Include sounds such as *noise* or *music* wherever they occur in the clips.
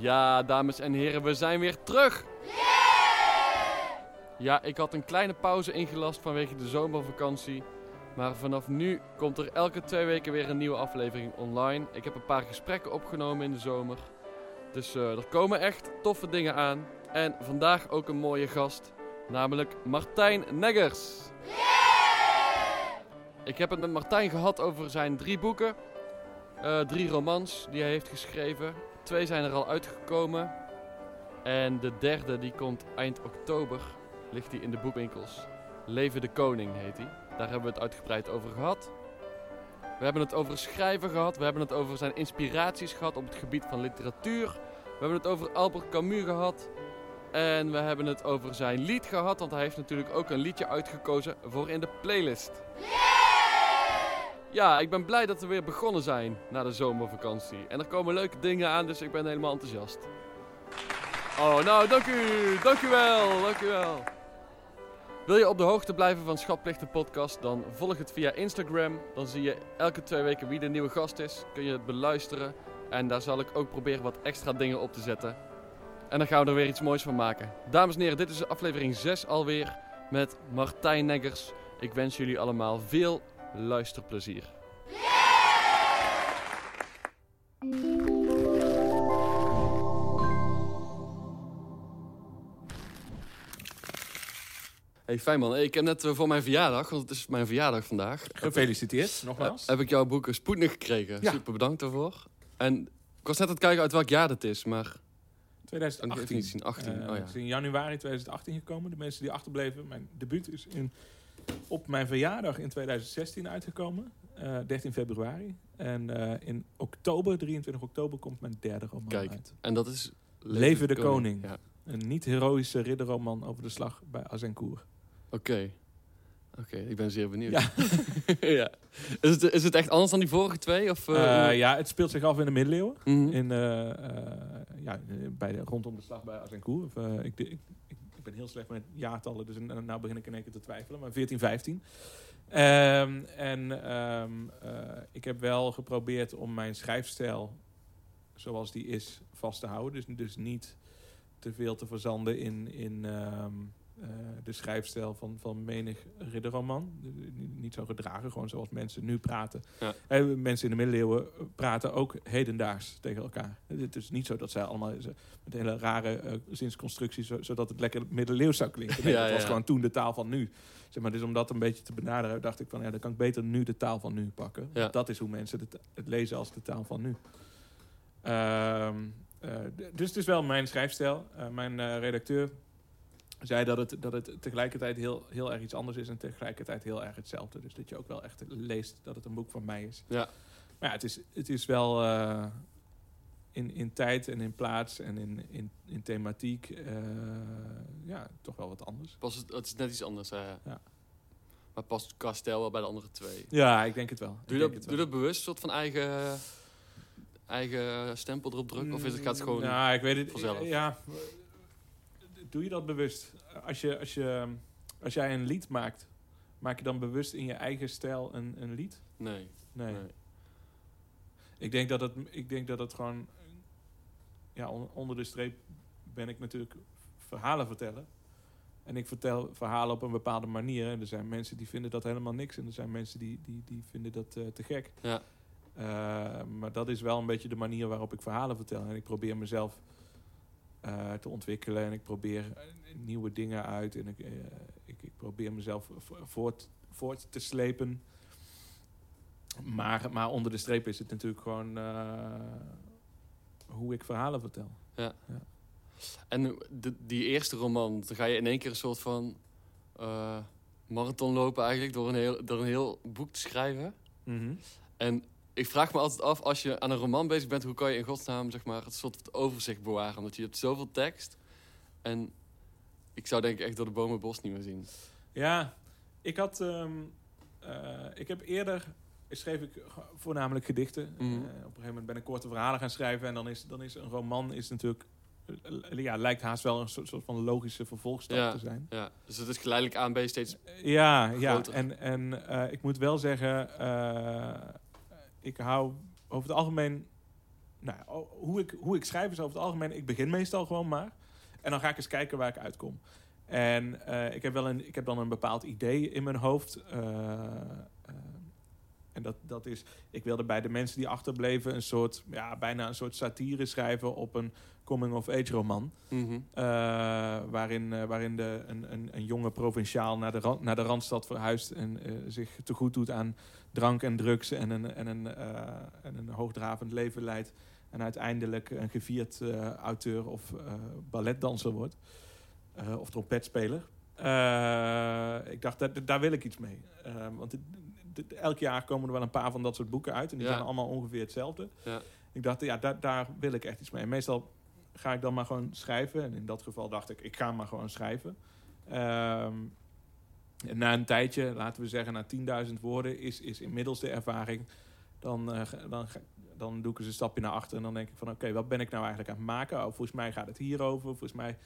Ja, dames en heren, we zijn weer terug! Ja, ik had een kleine pauze ingelast vanwege de zomervakantie. Maar vanaf nu komt er elke twee weken weer een nieuwe aflevering online. Ik heb een paar gesprekken opgenomen in de zomer. Dus eh, er komen echt toffe dingen aan. En vandaag ook een mooie gast, namelijk Martijn Neggers. Ik heb het met Martijn gehad over zijn drie boeken. Eh, drie romans die hij heeft geschreven. Twee zijn er al uitgekomen. En de derde die komt eind oktober. Ligt hij in de boekwinkels. Leven de Koning heet hij. Daar hebben we het uitgebreid over gehad. We hebben het over schrijven gehad. We hebben het over zijn inspiraties gehad op het gebied van literatuur. We hebben het over Albert Camus gehad. En we hebben het over zijn lied gehad. Want hij heeft natuurlijk ook een liedje uitgekozen voor in de playlist. Ja, ik ben blij dat we weer begonnen zijn na de zomervakantie. En er komen leuke dingen aan, dus ik ben helemaal enthousiast. Oh, nou, dank u. Dank u wel. Dank u wel. Wil je op de hoogte blijven van Schatplichten Podcast, dan volg het via Instagram. Dan zie je elke twee weken wie de nieuwe gast is. Kun je het beluisteren. En daar zal ik ook proberen wat extra dingen op te zetten. En dan gaan we er weer iets moois van maken. Dames en heren, dit is aflevering 6 alweer met Martijn Neggers. Ik wens jullie allemaal veel luisterplezier. Hey, fijn man. Ik heb net eh, voor mijn verjaardag, want het is mijn verjaardag vandaag. Gefeliciteerd, nogmaals. Heb ik jouw boek Spoednig gekregen. Ja. Super bedankt daarvoor. En ik was net aan het kijken uit welk jaar het is, maar kan ik even 2018. niet zien. 18, Eh, oh ja. Het is in januari 2018 gekomen. De mensen die achterbleven, mijn debuut is in, op mijn verjaardag in 2016 uitgekomen. eh, 13 februari. En eh, in oktober, 23 oktober, komt mijn derde roman Kijk, uit. en dat is... Leven de Koning. Ja, Een niet-heroïsche ridderroman over de slag bij Azincourt. oké. Oké, ik ben zeer benieuwd. Ja. *laughs* ja. Is, het, is het echt anders dan die vorige twee? Of, eh, Eh, ja, het speelt zich af in de middeleeuwen. mhm. In, eh, eh, ja, bij de, rondom de slag bij Azincourt. Eh, ik, ik, ik ben heel slecht met jaartallen, dus nou begin ik in één keer te twijfelen. Maar 14, 15. Ehm, en ehm, eh, ik heb wel geprobeerd om mijn schrijfstijl, zoals die is, vast te houden. Dus, dus niet te veel te verzanden in, in ehm, eh, de schrijfstijl van, van menig ridderroman. Niet, zo gedragen, gewoon zoals mensen nu praten. Ja. Eh, mensen in de middeleeuwen praten ook hedendaags tegen elkaar. Het is niet zo dat zij allemaal met hele rare eh, zinsconstructies, zo- zodat het lekker middeleeuws zou klinken. Nee, Ja, dat was ja. gewoon toen de taal van nu. Zeg maar, dus om dat een beetje te benaderen, dacht ik van ja, dan kan ik beter nu de taal van nu pakken. Dat is hoe mensen het, het lezen als de taal van nu. Ehm, eh, dus het is wel mijn schrijfstijl. Eh, mijn eh, redacteur zei dat het, dat het tegelijkertijd heel, heel erg iets anders is en tegelijkertijd heel erg hetzelfde. Dus dat je ook wel echt leest dat het een boek van mij is. Ja. Maar ja, het is, het is wel eh, in, in tijd en in plaats en in, in, in thematiek eh, ja, toch wel wat anders. Pas het, het is net iets anders. hè. Ja. Maar past qua stijl wel bij de andere twee. Ja, ik denk het wel. Doe je, dat, doe je dat bewust, soort van eigen, eigen stempel erop drukken? Of is het, gaat het gewoon... Ja, ik weet het. vanzelf? Ja, doe je dat bewust? Als, je, als, je, als jij een lied maakt, maak je dan bewust in je eigen stijl een, een lied? Nee. Nee. nee. Ik, denk dat het, ik denk dat het gewoon... Ja, on- onder de streep ben ik natuurlijk verhalen vertellen. En ik vertel verhalen op een bepaalde manier. En er zijn mensen die vinden dat helemaal niks. En er zijn mensen die, die, die vinden dat eh, te gek. Ja. Eh, maar dat is wel een beetje de manier waarop ik verhalen vertel. En ik probeer mezelf eh, te ontwikkelen. En ik probeer nieuwe dingen uit. En ik, eh, ik, ik probeer mezelf vo- voort, voort te slepen. Maar, maar onder de streep is het natuurlijk gewoon eh, hoe ik verhalen vertel. En de, die eerste roman, dan ga je in één keer een soort van marathon lopen eigenlijk door een, heel, door een heel boek te schrijven. En ik vraag me altijd af, als je aan een roman bezig bent, hoe kan je in godsnaam zeg maar, het soort overzicht bewaren? Omdat je hebt zoveel tekst en ik zou denk ik echt door de bomen het bos niet meer zien. Ja, ik had. ehm, eh, ik heb eerder. Schreef ik voornamelijk gedichten. Mhm. Eh, op een gegeven moment ben ik korte verhalen gaan schrijven. En dan is, dan is een roman is natuurlijk. eh, Ja, lijkt haast wel een soort, soort van logische vervolgstap Ja. te zijn. Ja, dus het is geleidelijk aan ben je steeds... Ja, ja. Groter. En, en ik moet wel zeggen, ik hou over het algemeen nou, hoe, ik, hoe ik schrijf is over het algemeen... Ik begin meestal gewoon maar. En dan ga ik eens kijken waar ik uitkom. En eh, ik, heb wel een, ik heb dan een bepaald idee in mijn hoofd. eh, en dat, dat is... Ik wilde bij de mensen die achterbleven... een soort, ja, bijna een soort satire schrijven... op een coming-of-age roman. Mhm. Eh, waarin eh, waarin de, een, een, een jonge provinciaal naar de, naar de Randstad verhuist... en eh, zich te goed doet aan drank en drugs... en een, en een, en een hoogdravend leven leidt... en uiteindelijk een gevierd auteur of balletdanser wordt. Of trompetspeler. Ik dacht, daar, daar wil ik iets mee. Want elk jaar komen er wel een paar van dat soort boeken uit... en die Ja. zijn allemaal ongeveer hetzelfde. Ja. Ik dacht, ja, daar, daar wil ik echt iets mee. En meestal ga ik dan maar gewoon schrijven. En in dat geval dacht ik, ik ga maar gewoon schrijven. Ehm, en na een tijdje, laten we zeggen na 10.000 woorden, is, is inmiddels de ervaring. Dan, eh, dan, dan doe ik eens een stapje naar achter en dan denk ik van oké, wat ben ik nou eigenlijk aan het maken? Oh, volgens mij gaat het hierover. Volgens mij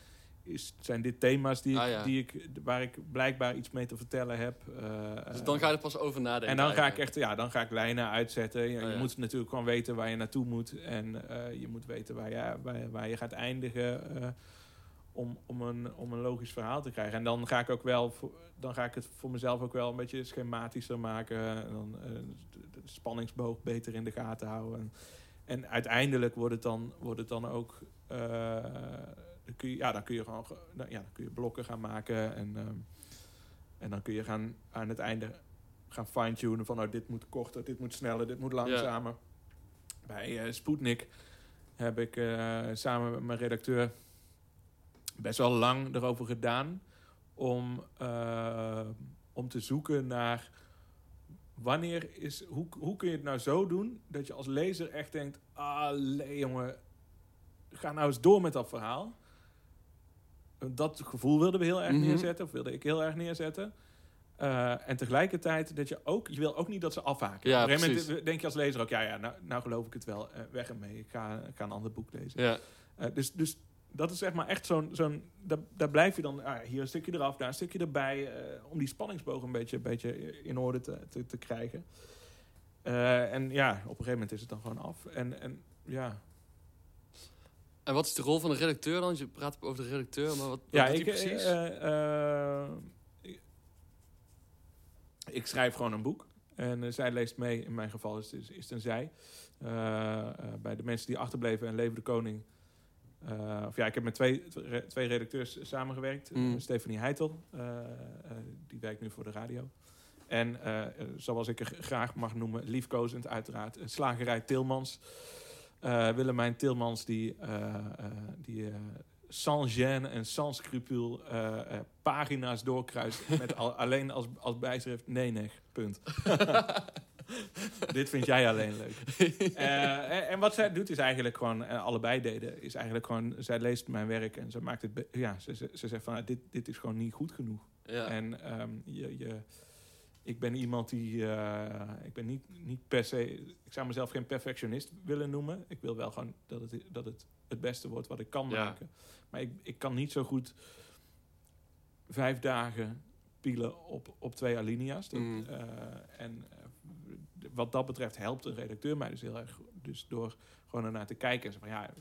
is, zijn dit thema's die ik, Ah, ja. die ik, waar ik blijkbaar iets mee te vertellen heb. Eh, Dus dan ga je er pas over nadenken. en dan ga ik echt, ja, dan ga ik lijnen uitzetten. Je, Oh, je ja. moet natuurlijk gewoon weten waar je naartoe moet. En eh, je moet weten waar je, waar, waar je gaat eindigen. eh, om, om, een, om een logisch verhaal te krijgen. En dan ga ik ook wel, voor, dan ga ik het voor mezelf ook wel een beetje schematischer maken. En dan de, de spanningsboog beter in de gaten houden. En, en uiteindelijk wordt het dan, wordt het dan ook. Dan kun je, ja, dan kun je gewoon ge- nou, ja, dan kun je blokken gaan maken. En, ehm, en dan kun je gaan aan het einde gaan fine-tunen van oh, dit moet korter, dit moet sneller, dit moet langzamer. Bij eh Sputnik heb ik eh, samen met mijn redacteur best wel lang erover gedaan om, eh, om te zoeken naar wanneer is, hoe, hoe kun je het nou zo doen dat je als lezer echt denkt, ah jongen, ga nou eens door met dat verhaal. Dat gevoel wilden we heel erg Mhm. neerzetten, of wilde ik heel erg neerzetten. Eh, en tegelijkertijd dat je ook, je wil ook niet dat ze afhaken. Ja, Op een gegeven moment denk je als lezer ook, ja, ja nou, nou geloof ik het wel, eh, weg ermee. Ik ga, ik ga een ander boek lezen. Ja. Eh, dus, dus dat is zeg maar echt zo'n... zo'n daar, daar blijf je dan... ah, hier een stukje eraf, daar een stukje erbij. om die spanningsboog een beetje, een beetje in orde te, te, te krijgen. En ja, op een gegeven moment is het dan gewoon af. En, en ja... En wat is de rol van de redacteur dan? Je praat over de redacteur, maar wat, wat ja, doet ik, hij precies? eh, eh, ik, schrijf gewoon een boek. En eh, zij leest mee. In mijn geval is, is, is het een zij. Eh, eh, bij de mensen die achterbleven en Leven de Koning. eh, of ja, ik heb met twee, twee redacteurs samengewerkt. Mm. Eh, Stephanie Heitel, eh, eh, die werkt nu voor de radio. En eh, eh, zoals ik er graag mag noemen, liefkozend uiteraard, eh, slagerij Tilmans. Eh Willemijn Tilmans, die, eh, eh, die sans gêne en sans scrupule pagina's doorkruist *laughs* met al, alleen als, als bijschrift nee, nee, punt. *laughs* Dit vind jij alleen leuk. *laughs* En, en wat zij doet is eigenlijk gewoon, allebei deden, is eigenlijk gewoon, zij leest mijn werk en ze maakt het, ja, ze, ze, ze zegt van, ah, dit, dit is gewoon niet goed genoeg. ja. En ehm, je, je, ik ben iemand die, eh, ik ben niet, niet per se, ik zou mezelf geen perfectionist willen noemen. Ik wil wel gewoon dat het, dat het het beste wordt wat ik kan Ja. maken. Maar ik, ik kan niet zo goed vijf dagen pielen op, op twee alinea's. Dat, Mm. eh, en eh, wat dat betreft helpt een redacteur mij dus heel erg. Dus door gewoon ernaar te kijken en zeggen van ja,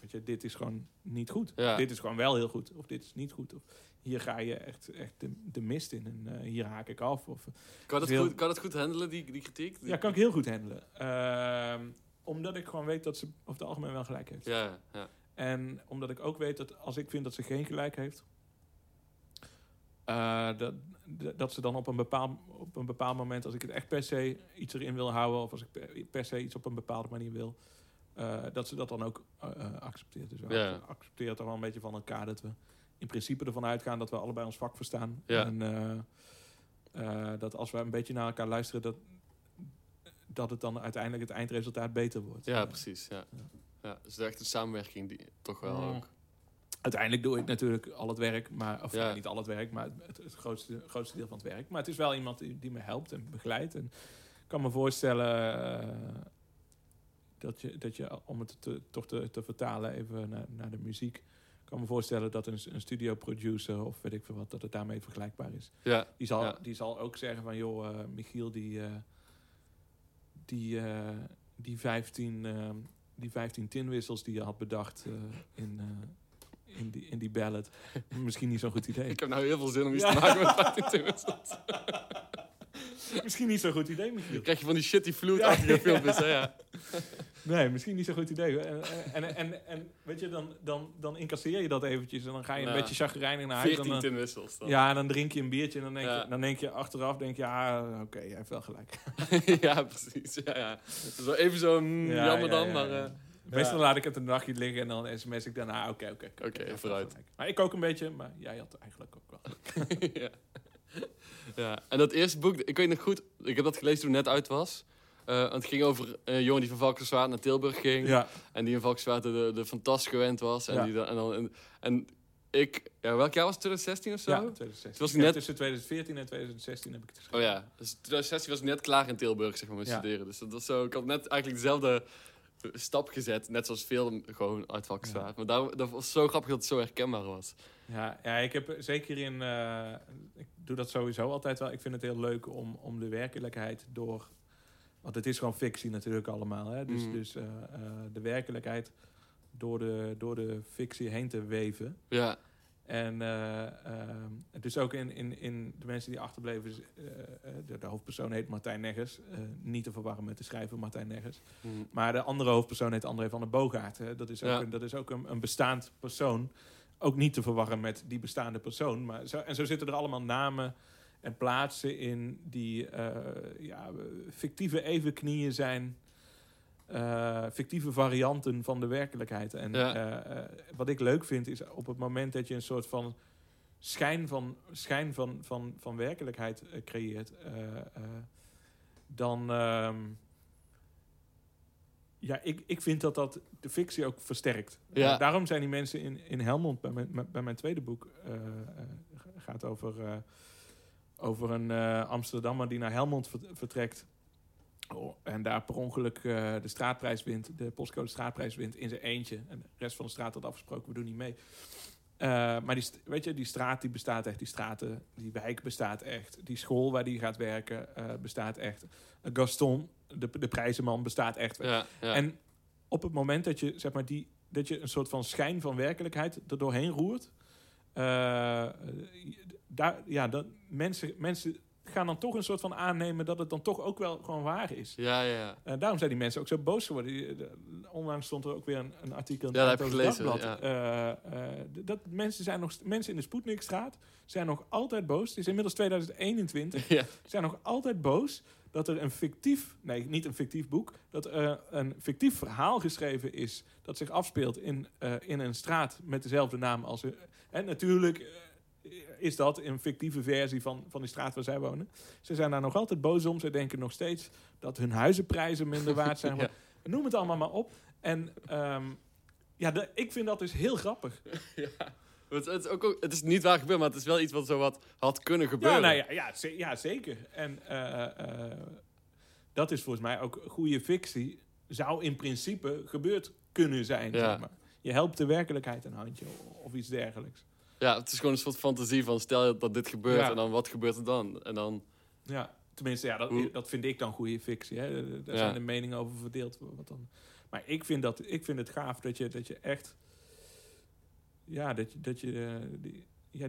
weet je, dit is gewoon niet goed. Ja. Dit is gewoon wel heel goed. Of dit is niet goed. Of hier ga je echt, echt de, de mist in en eh, hier haak ik af. Of, kan, het heel- goed, kan het goed handelen, die, die kritiek? Ja, kan ik heel goed handelen. Ehm, omdat ik gewoon weet dat ze over het algemeen wel gelijk heeft. ja, ja. En omdat ik ook weet dat als ik vind dat ze geen gelijk heeft, eh, dat, dat- ze dan op een, bepaald, op een bepaald moment, als ik het echt per se iets erin wil houden, of als ik per, per se iets op een bepaalde manier wil, eh, dat ze dat dan ook accepteert. Dus we Ja. accepteren toch wel een beetje van elkaar dat we in principe ervan uitgaan dat we allebei ons vak verstaan. Ja. En eh, eh, dat als we een beetje naar elkaar luisteren, dat, dat het dan uiteindelijk het eindresultaat beter wordt. ja, precies. Ja. Ja, dus echt een samenwerking die toch wel ook. Uiteindelijk doe ik natuurlijk al het werk, maar, of Ja. ja, niet al het werk, maar het, het grootste, grootste deel van het werk. Maar het is wel iemand die, die me helpt en begeleidt. En ik kan me voorstellen eh, dat, je, dat je, om het te, toch te, te vertalen even naar, naar de muziek, kan me voorstellen dat een, een studio producer of weet ik veel wat, dat het daarmee vergelijkbaar is. Ja, Die zal, Ja. die zal ook zeggen van, joh, eh, Michiel, die, eh, die, eh, die 15 eh, die 15 tinwissels die je had bedacht in, in, die, in die ballad, *laughs* misschien niet zo'n goed idee. Ik heb nou heel veel zin om iets Ja. te maken met 15 tinwissels. *laughs* *laughs* misschien niet zo'n goed idee, Michiel. Dan krijg je van die shitty vloedachtige filmpjes, hè? *laughs* Ja. Nee, misschien niet zo'n goed idee. En, en, en, en weet je, dan, dan, dan incasseer je dat eventjes en dan ga je een beetje chagrijnig naar huis. en 14 dan- tinwissels dan. ja, en dan drink je een biertje en dan denk, Ja. je, dan denk je achteraf, denk je, ja, oké, hij heeft wel gelijk. *laughs* ja, precies. Ja, ja. Het is wel even zo mm, Ja, jammer ja, dan, maar... eh, Meestal laat ik het een dagje liggen en dan sms ik daarna, oké, oké. oké, vooruit. gelijk. Maar ik ook een beetje, maar jij had eigenlijk ook wel. ja. *laughs* ja. En dat eerste boek, ik weet nog goed, ik heb dat gelezen toen het net uit was. Eh, want het ging over een jongen die van Valkenswaard naar Tilburg ging. Ja, En die in Valkenswaard de, de fantastisch gewend was. En, Ja. die dan, en, dan, en, en ik, ja, welk jaar was het? 2016 of zo? ja 2016. Toen was ik net- Tussen 2014 en 2016 heb ik het geschreven. Oh ja, dus 2016 was ik net klaar in Tilburg, zeg maar, met Ja. studeren. Dus dat was zo, ik had net eigenlijk dezelfde stap gezet. Net zoals veel gewoon uit Valkenswaard. Maar daar, dat was zo grappig dat het zo herkenbaar was. Ja, ja, ik heb zeker in. eh, ik doe dat sowieso altijd wel. Ik vind het heel leuk om, om de werkelijkheid door. Want het is gewoon fictie natuurlijk allemaal. Hè? Dus, Mhm. dus eh, eh, de werkelijkheid door de, door de fictie heen te weven. Ja, En dus ook in, in, in de mensen die achterbleven. de, de hoofdpersoon heet Martijn Neggers. Niet te verwarren met de schrijver Martijn Neggers. Hm. Maar de andere hoofdpersoon heet André van der Boogaard. Hè. Dat is ook, Ja. een, dat is ook een, een bestaand persoon. Ook niet te verwarren met die bestaande persoon. Maar zo, en zo zitten er allemaal namen en plaatsen in die eh, ja, fictieve evenknieën zijn. eh, fictieve varianten van de werkelijkheid. En Ja. eh, wat ik leuk vind is op het moment dat je een soort van schijn van, schijn van, van, van werkelijkheid creëert, dan. ehm, ja, ik, ik vind dat dat de fictie ook versterkt. Ja. Eh, daarom zijn die mensen in, in Helmond, bij mijn, bij mijn tweede boek, eh, eh, gaat over, over een Amsterdammer die naar Helmond vert- vertrekt. Oh, en daar per ongeluk de straatprijs wint, de postcode straatprijs wint in zijn eentje. En de rest van de straat had afgesproken, we doen niet mee. Maar die, weet je, die straat die bestaat echt, die straten, die wijk bestaat echt. Die school waar die gaat werken bestaat echt. Gaston, de, de prijzenman, bestaat echt. ja, ja. En op het moment dat je, zeg maar, die, dat je een soort van schijn van werkelijkheid er doorheen roert, eh, daar, ja, dat, mensen, mensen gaan dan toch een soort van aannemen dat het dan toch ook wel gewoon waar is. ja, ja, ja. En daarom zijn die mensen ook zo boos geworden. Onlangs stond er ook weer een, een artikel in Ja, het Dagblad. Eh, d- dat mensen, zijn nog, mensen in de Sputnikstraat zijn nog altijd boos. Het is inmiddels 2021 *laughs* ja. zijn nog altijd boos dat er een fictief, nee, niet een fictief boek, dat er een fictief verhaal geschreven is dat zich afspeelt in, eh, in een straat met dezelfde naam als. eh, En natuurlijk eh, is dat een fictieve versie van, van die straat waar zij wonen. Ze zijn daar nog altijd boos om. Ze denken nog steeds dat hun huizenprijzen minder *laughs* waard zijn. Ja. Noem het allemaal maar op. En ehm, ja, de, ik vind dat dus heel grappig. ja. Het, het, is ook, het is niet waar gebeurd, maar het is wel iets wat zo wat had kunnen gebeuren. Ja, nou ja, ja, ze- ja zeker. En eh, eh, dat is volgens mij ook goede fictie. Zou in principe gebeurd kunnen zijn. Ja. Zeg maar. Je helpt de werkelijkheid een handje of iets dergelijks. Ja, het is gewoon een soort fantasie van stel dat dit gebeurt Ja. en dan wat gebeurt er dan? En dan, Ja, tenminste, ja, dat, dat vind ik dan goede fictie. Hè. Daar zijn de meningen over verdeeld. Wat dan. Maar ik vind, dat, ik vind het gaaf dat je, dat je echt... Ja, dat. Dat je eh, die, ja,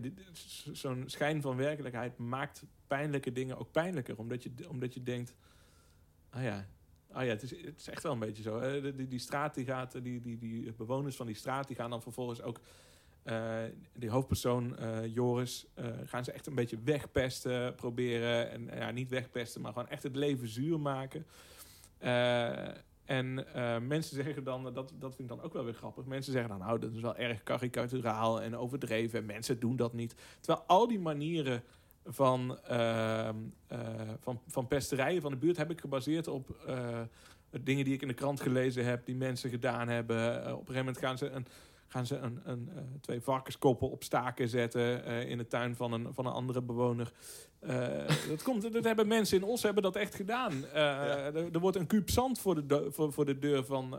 zo'n schijn van werkelijkheid maakt pijnlijke dingen ook pijnlijker. Omdat je, omdat je denkt... Ah ja, ah ja het, is, het is echt wel een beetje zo. Die, die, die straat, die gaat... Die, die, die bewoners van die straat, die gaan dan vervolgens ook... eh, die hoofdpersoon, eh, Joris, gaan ze echt een beetje wegpesten proberen. En ja, niet wegpesten, maar gewoon echt het leven zuur maken. Eh, en eh, mensen zeggen dan, dat, dat vind ik dan ook wel weer grappig. Mensen zeggen dan, nou, dat is wel erg karikaturaal en overdreven. En mensen doen dat niet. Terwijl al die manieren van, ehm, eh, van, van pesterijen van de buurt heb ik gebaseerd op eh, dingen die ik in de krant gelezen heb, die mensen gedaan hebben. Eh, op een gegeven moment gaan ze een, gaan ze een, een, eh, twee varkenskoppen op staken zetten eh, in de tuin van een, van een andere bewoner. Eh, dat, komt, dat hebben mensen in Os hebben dat echt gedaan. Er, er wordt een kuub zand voor de, voor, voor de deur van,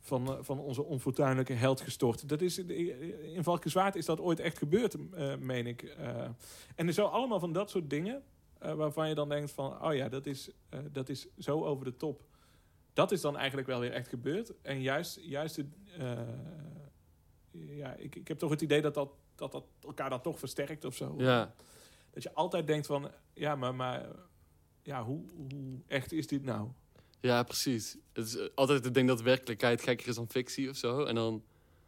van, van onze onfortuinlijke held gestort. Dat is, in Valkenswaard is dat ooit echt gebeurd, meen ik. En er zo allemaal van dat soort dingen... waarvan je dan denkt van... oh ja, dat is, dat is zo over de top. dat is dan eigenlijk wel weer echt gebeurd. En juist, juist de, ja, ik, ik heb toch het idee dat dat, dat, dat elkaar dat toch versterkt of zo. Ja, Dat je altijd denkt van, ja, maar, maar ja, hoe, hoe echt is dit nou? ja, precies. Het is eh, altijd het ding dat werkelijkheid gekker is dan fictie of zo. En dan,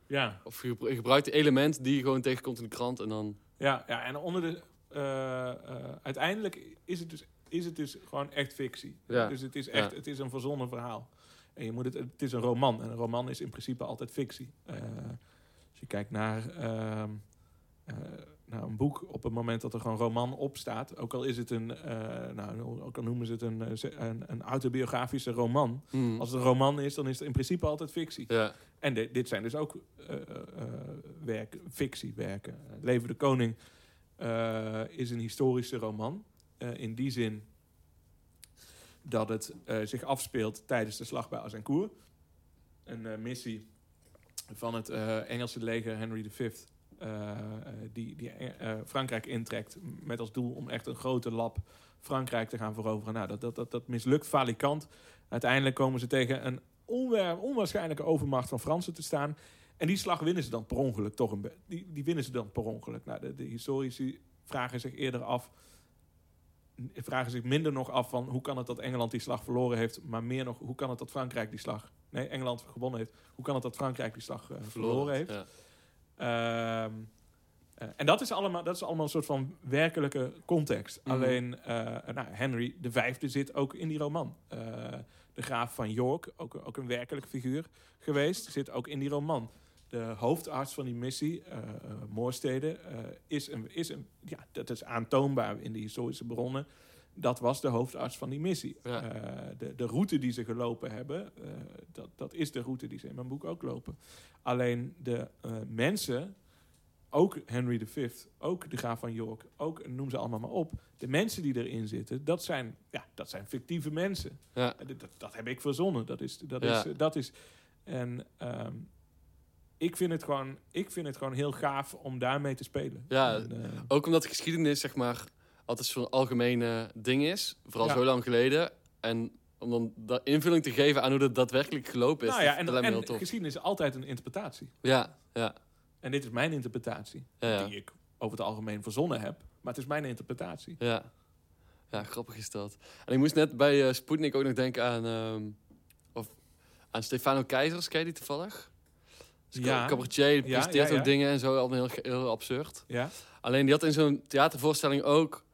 Ja, of je gebru- je gebruikt een element die je gewoon tegenkomt in de krant en dan... ja, ja en onder de, eh, eh, uiteindelijk is het, dus, is het dus gewoon echt fictie. Ja. Dus het is echt, Ja. het is een verzonnen verhaal. En je moet het, het is een roman. En een roman is in principe altijd fictie. Eh, als je kijkt naar, ehm, eh, naar een boek op het moment dat er gewoon roman op staat, ook al is het een, eh, nou, ook al noemen ze het een, eh, een, een autobiografische roman. Hmm. Als het een roman is, dan is het in principe altijd fictie. Ja, En di- dit zijn dus ook werk, fictiewerken. Leven de Koning is een historische roman. In die zin dat het zich afspeelt tijdens de slag bij Azincourt. Een missie van het eh, Engelse leger Henry V. eh, eh, die die Frankrijk intrekt met als doel om echt een grote lap Frankrijk te gaan veroveren. Nou, dat, dat, dat, dat mislukt falikant. Uiteindelijk komen ze tegen een onwa- onwaarschijnlijke overmacht van Fransen te staan. En die slag winnen ze dan per ongeluk toch een die, die winnen ze dan per ongeluk. Nou, de historici vragen zich eerder af, vragen zich minder nog af van hoe kan het dat Engeland die slag verloren heeft, maar meer nog hoe kan het dat Frankrijk die slag, nee, Engeland gewonnen heeft, hoe kan het dat Frankrijk die slag eh, verloren heeft. Ja. Ehm, eh, en dat is, allemaal, dat is allemaal een soort van werkelijke context. Mhm. Alleen eh, nou, Henry de Vijfde zit ook in die roman. De graaf van York, ook, ook een werkelijke figuur geweest, zit ook in die roman. De hoofdarts van die missie, eh eh, Moorstede, eh, is, een, is een, ja, dat is aantoonbaar in de historische bronnen. Dat was de hoofdarts van die missie. Ja. Eh, de, de route die ze gelopen hebben, dat, dat is de route die ze in mijn boek ook lopen. Alleen de mensen, ook Henry V, ook de graaf van York, ook noem ze allemaal maar op. De mensen die erin zitten, dat zijn, ja, dat zijn fictieve mensen. Ja. Dat, dat, heb ik verzonnen. Dat is, dat Ja. is, dat is. En ehm, ik, vind het gewoon, ik vind het gewoon heel gaaf om daarmee te spelen. Ja, En, eh, Ook omdat geschiedenis, zeg maar, altijd zo'n algemene ding is. Vooral Ja. zo lang geleden. En om dan da- invulling te geven aan hoe dat daadwerkelijk gelopen is. nou ja, dat, en, dat en geschiedenis is altijd een interpretatie. Ja, ja, En dit is mijn interpretatie. ja. Die ik over het algemeen verzonnen heb. Maar het is mijn interpretatie. Ja. ja, grappig is dat. En ik moest net bij eh Sputnik ook nog denken aan, ehm, of, aan Stefano Keizers. Ken je die toevallig? Dus Ja. Cabaretier, die presenteert ja, ja. ook dingen en zo. Allemaal heel, heel absurd. Ja? Alleen die had in zo'n theatervoorstelling ook...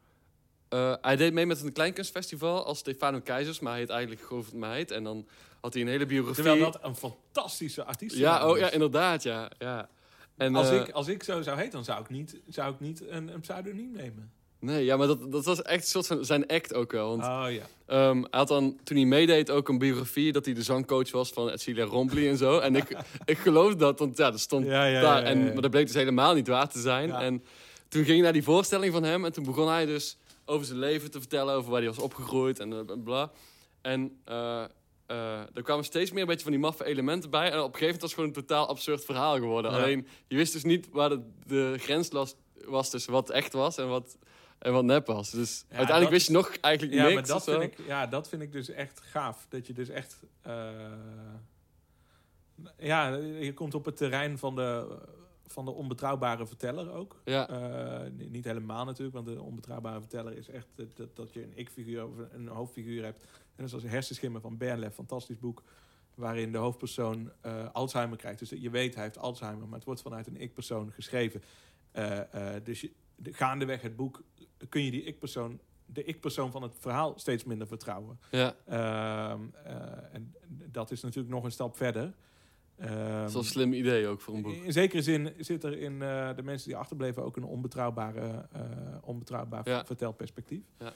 eh, hij deed mee met een kleinkunstfestival als Stefano Keizers, maar hij heet eigenlijk Govert Meid. En dan had hij een hele biografie. Terwijl dat een fantastische artiest is. ja, oh, ja, inderdaad, ja. ja. En, Als, eh, ik, als ik zo zou heten, dan zou ik niet, zou ik niet een, een pseudoniem nemen. Nee, ja, maar dat, dat was echt een soort van zijn act ook wel. Want Oh ja. Ehm, hij had dan, toen hij meedeed, ook een biografie dat hij de zangcoach was van Edcilia Rompli en zo. En ik, *laughs* ik geloof dat, want ja, dat stond Ja, ja, daar. En, maar dat bleek dus helemaal niet waar te zijn. En toen ging ik naar die voorstelling van hem en toen begon hij dus over zijn leven te vertellen, over waar hij was opgegroeid en eh, bla. En eh, eh, er kwamen steeds meer een beetje van die maffe elementen bij. En op een gegeven moment was het gewoon een totaal absurd verhaal geworden. Alleen, je wist dus niet waar de, de grens was, was tussen wat echt was en wat, en wat nep was. Dus uiteindelijk wist je nog eigenlijk Ja, niks. maar dat vind, ik, ja, dat vind ik dus echt gaaf. Dat je dus echt... eh, ja, je komt op het terrein van de, van de onbetrouwbare verteller ook. Ja. Eh, ni- niet helemaal natuurlijk, want de onbetrouwbare verteller is echt dat, dat, je een ik-figuur of een hoofdfiguur hebt. En dat is als Hersenschimmen van Bernlef, fantastisch boek, waarin de hoofdpersoon eh, Alzheimer krijgt. Dus je weet, hij heeft Alzheimer, maar het wordt vanuit een ik-persoon geschreven. Dus je, de, gaandeweg het boek kun je die ik-persoon, de ik-persoon van het verhaal steeds minder vertrouwen. Ja. Ehm, eh, en dat is natuurlijk nog een stap verder. Ehm, Dat is wel een slim idee ook voor een boek. in zekere zin zit er in eh, de mensen die achterbleven ook een onbetrouwbare, eh, onbetrouwbaar Ja. vertelperspectief. Ja.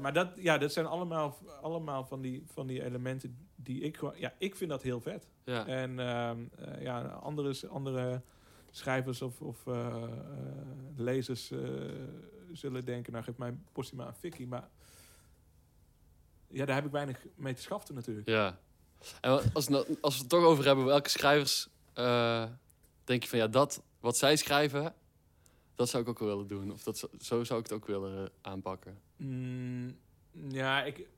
Maar dat, ja, dat zijn allemaal, allemaal van, die, van die elementen die ik gewoon... Ja, ik vind dat heel vet. Ja. En ehm, eh, ja, andere, andere schrijvers of, of lezers zullen denken... nou, geef mij Postuma een fikkie. Maar ja, daar heb ik weinig mee te schaften natuurlijk. ja. En als, we nou- als we het toch over hebben, welke schrijvers eh, denk je van ja, dat wat zij schrijven, dat zou ik ook willen doen. Of dat, zo- zo zou ik het ook willen eh, aanpakken. Mm, ja, ik,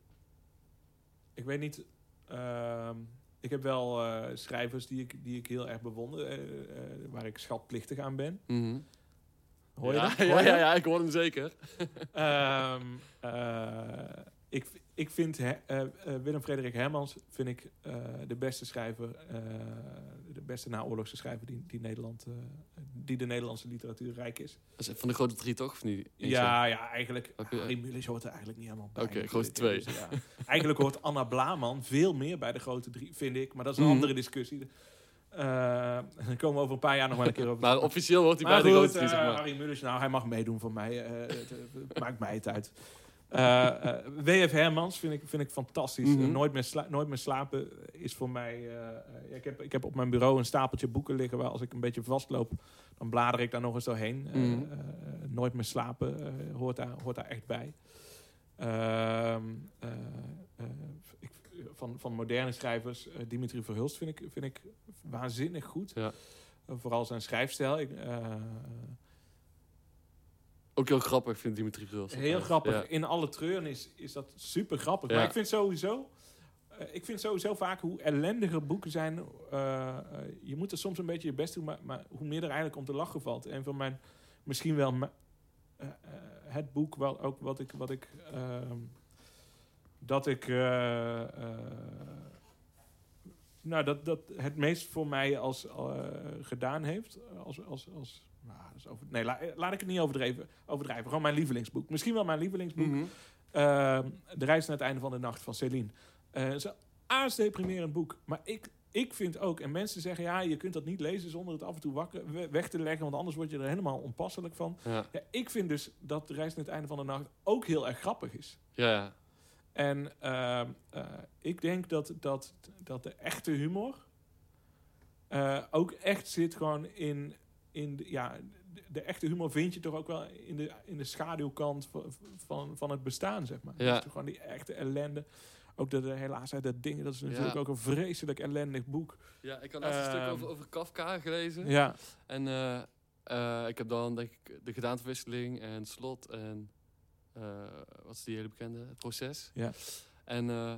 ik weet niet Ehm, ik heb wel eh, schrijvers die ik, die ik heel erg bewonder, waar ik schatplichtig aan ben. Mhm. *laughs* Hoor je ja, dat? Ja, Hoor ja, ik hoor hem zeker. *laughs* Ehm, eh, ik, ik vind He- eh, eh, Willem Frederik Hermans vind ik, de beste schrijver, de beste naoorlogse schrijver die, die, Nederland, die de Nederlandse literatuur rijk is. Dat is van de grote drie toch, of niet? Ja, ja, eigenlijk. Oké. Harry hoort er eigenlijk niet helemaal bij. Oké, grote twee. Dus, ja. Eigenlijk hoort Anna Blaman veel meer bij de grote drie, vind ik. Maar dat is een Mhm. andere discussie. Eh, *laughs* dan komen we over een paar jaar nog wel een keer over. *laughs* Maar officieel hoort hij bij de grote drie, eh, zeg maar. Harry Mulisch, nou, hij mag meedoen voor mij. eh, het, maakt mij het uit. W.F. Hermans vind ik, vind ik fantastisch. Mhm. nooit, meer nooit meer slapen is voor mij... ja, ik, heb, ik heb op mijn bureau een stapeltje boeken liggen... waar als ik een beetje vastloop, dan blader ik daar nog eens doorheen. Mhm. nooit meer slapen hoort, daar, hoort daar echt bij. Ehm, eh, eh, ik, van, van moderne schrijvers, eh, Dimitri Verhulst vind ik, vind ik waanzinnig goed. Ja. Eh, vooral zijn schrijfstijl. Ik, eh, Ook heel grappig, vind Dimitri Verhulst. heel grappig. Ja. In alle treuren is, is dat super grappig. Ja. Maar ik vind sowieso... ik vind sowieso vaak hoe ellendiger boeken zijn. je moet er soms een beetje je best doen, maar, maar hoe meer er eigenlijk om te lachen valt. En van mijn, misschien wel het boek wel ook wat ik, wat ik, ehm, dat ik, eh, eh, nou dat, dat het meest voor mij als eh, gedaan heeft, als, als, als nou, over, nee, la- laat ik het niet overdrijven, overdrijven. Gewoon mijn lievelingsboek. Misschien wel mijn lievelingsboek. Mhm. Ehm, de reis naar het einde van de nacht van Céline. Is een aardsdeprimerend boek. Maar ik, ik vind ook, en mensen zeggen ja, je kunt dat niet lezen zonder het af en toe wakker, we- weg te leggen, want anders word je er helemaal onpasselijk van. Ja. Ja, ik vind dus dat de reis naar het einde van de nacht ook heel erg grappig is. Ja. En ehm, eh, ik denk dat, dat, dat de echte humor eh, ook echt zit gewoon in, in de, ja, de, de echte humor vind je toch ook wel in de, in de schaduwkant van, van, van het bestaan, zeg maar. Ja. Dat toch gewoon die echte ellende. Ook de helaas uit dat ding, dat is natuurlijk Ja. ook een vreselijk ellendig boek. ja, ik had laatst een stuk Ehm, over, over Kafka gelezen. Ja, En eh, ik heb dan denk ik de gedaanteverwisseling en slot en wat is die hele bekende? Het proces. Ja. En eh,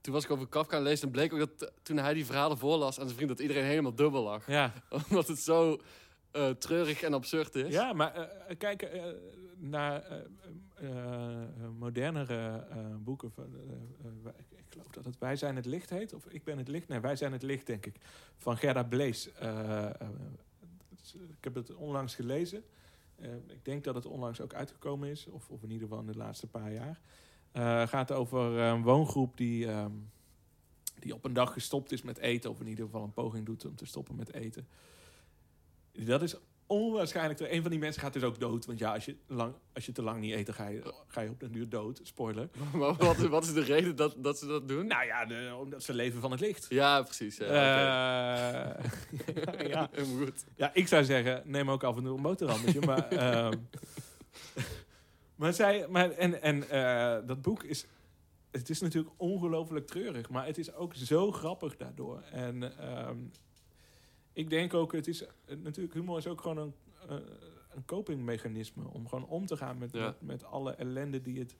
toen was ik over Kafka aan lezen en bleek ook dat eh, toen hij die verhalen voorlas aan zijn vriend dat iedereen helemaal dubbel lag. ja. *laughs* Omdat het zo eh, treurig en absurd is. Ja, maar eh, kijk eh, naar eh, eh, eh, modernere eh, boeken. Van, eh, eh, ik, ik geloof dat het Wij zijn het licht heet. Of Ik ben het licht. Nee, Wij zijn het licht, denk ik. Van Gerda Blees. Eh, eh, ik heb het onlangs gelezen. Eh, ik denk dat het onlangs ook uitgekomen is. Of, of in ieder geval in de laatste paar jaar. Eh gaat over eh, een woongroep die, ehm, die op een dag gestopt is met eten. Of in ieder geval een poging doet om te stoppen met eten. Dat is onwaarschijnlijk. Een van die mensen gaat dus ook dood. Want ja, als je, lang, als je te lang niet eet, dan ga je, ga je op den duur dood. Spoiler. *laughs* Maar wat, wat is de reden dat, dat ze dat doen? Nou ja, de, omdat ze leven van het licht. Ja, precies. Ja. Eh, *laughs* ja, goed. ja, ik zou zeggen, neem ook af en toe een boterhammetje. maar *laughs* ehm, maar zij, maar, en, en eh, dat boek is, het is natuurlijk ongelooflijk treurig. Maar het is ook zo grappig daardoor. En ehm, ik denk ook, het is, eh, natuurlijk, humor is ook gewoon een, eh, een copingmechanisme. Om gewoon om te gaan met, Ja. met, met alle ellende die het...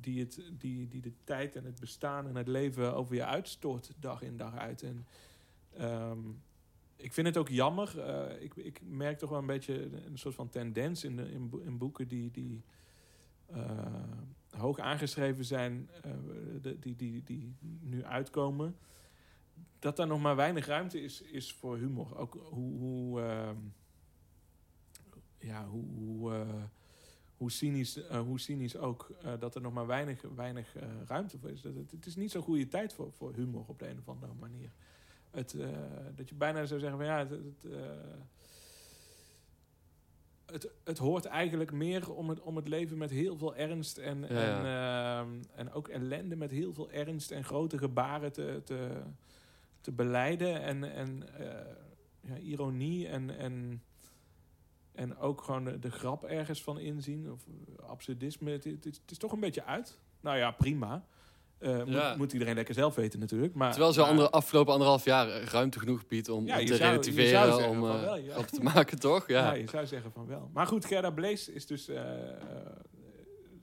Die, het, die, die de tijd en het bestaan en het leven over je uitstort, dag in dag uit. En ehm, ik vind het ook jammer. eh, ik, ik merk toch wel een beetje een soort van tendens in, de, in, bo- in boeken die, die hoog aangeschreven zijn, de, die, die, die nu uitkomen. Dat daar nog maar weinig ruimte is, is voor humor. Ook hoe, hoe, ehm, ja, hoe, hoe, eh, hoe, cynisch, eh, hoe cynisch ook, eh, dat er nog maar weinig, weinig ruimte voor is. Dat het, het is niet zo'n goede tijd voor, voor humor op de een of andere manier. Het, dat je bijna zou zeggen van ja, het, het, het, het hoort eigenlijk meer om het, om het leven met heel veel ernst en, Ja, en, ehm, en ook ellende met heel veel ernst en grote gebaren te, te, te beleiden. En, en eh, ja, ironie en, en, en ook gewoon de, de grap ergens van inzien. Of absurdisme. Het, het, is, het is toch een beetje uit. Nou ja, prima. Eh, Ja. moet, moet iedereen lekker zelf weten natuurlijk. Maar, Terwijl ze andere, afgelopen anderhalf jaar ruimte genoeg biedt om, Ja, om te zou- relativeren, om eh, wel, grappen te maken, toch? Ja. Ja. je zou zeggen van wel. Maar goed, Gerda Blees is dus eh, eh,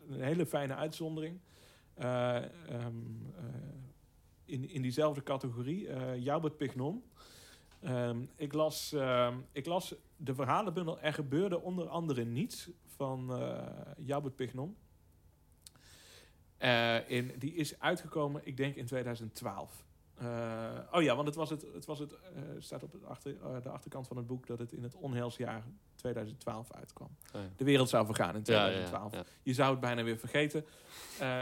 een hele fijne uitzondering. Eh, ehm, eh, in, in diezelfde categorie. eh Joubert Pignon. Ehm, ik, las, ehm, ik las de verhalenbundel Er gebeurde onder andere niets van eh Joubert Pignon. Eh, in, die is uitgekomen, ik denk in 2012. Eh, oh ja, want het was het, het, was het eh, staat op het achter, eh, de achterkant van het boek dat het in het onheilsjaar 2012 uitkwam. Oh ja. De wereld zou vergaan in Ja, ja, 2012. ja. Je zou het bijna weer vergeten.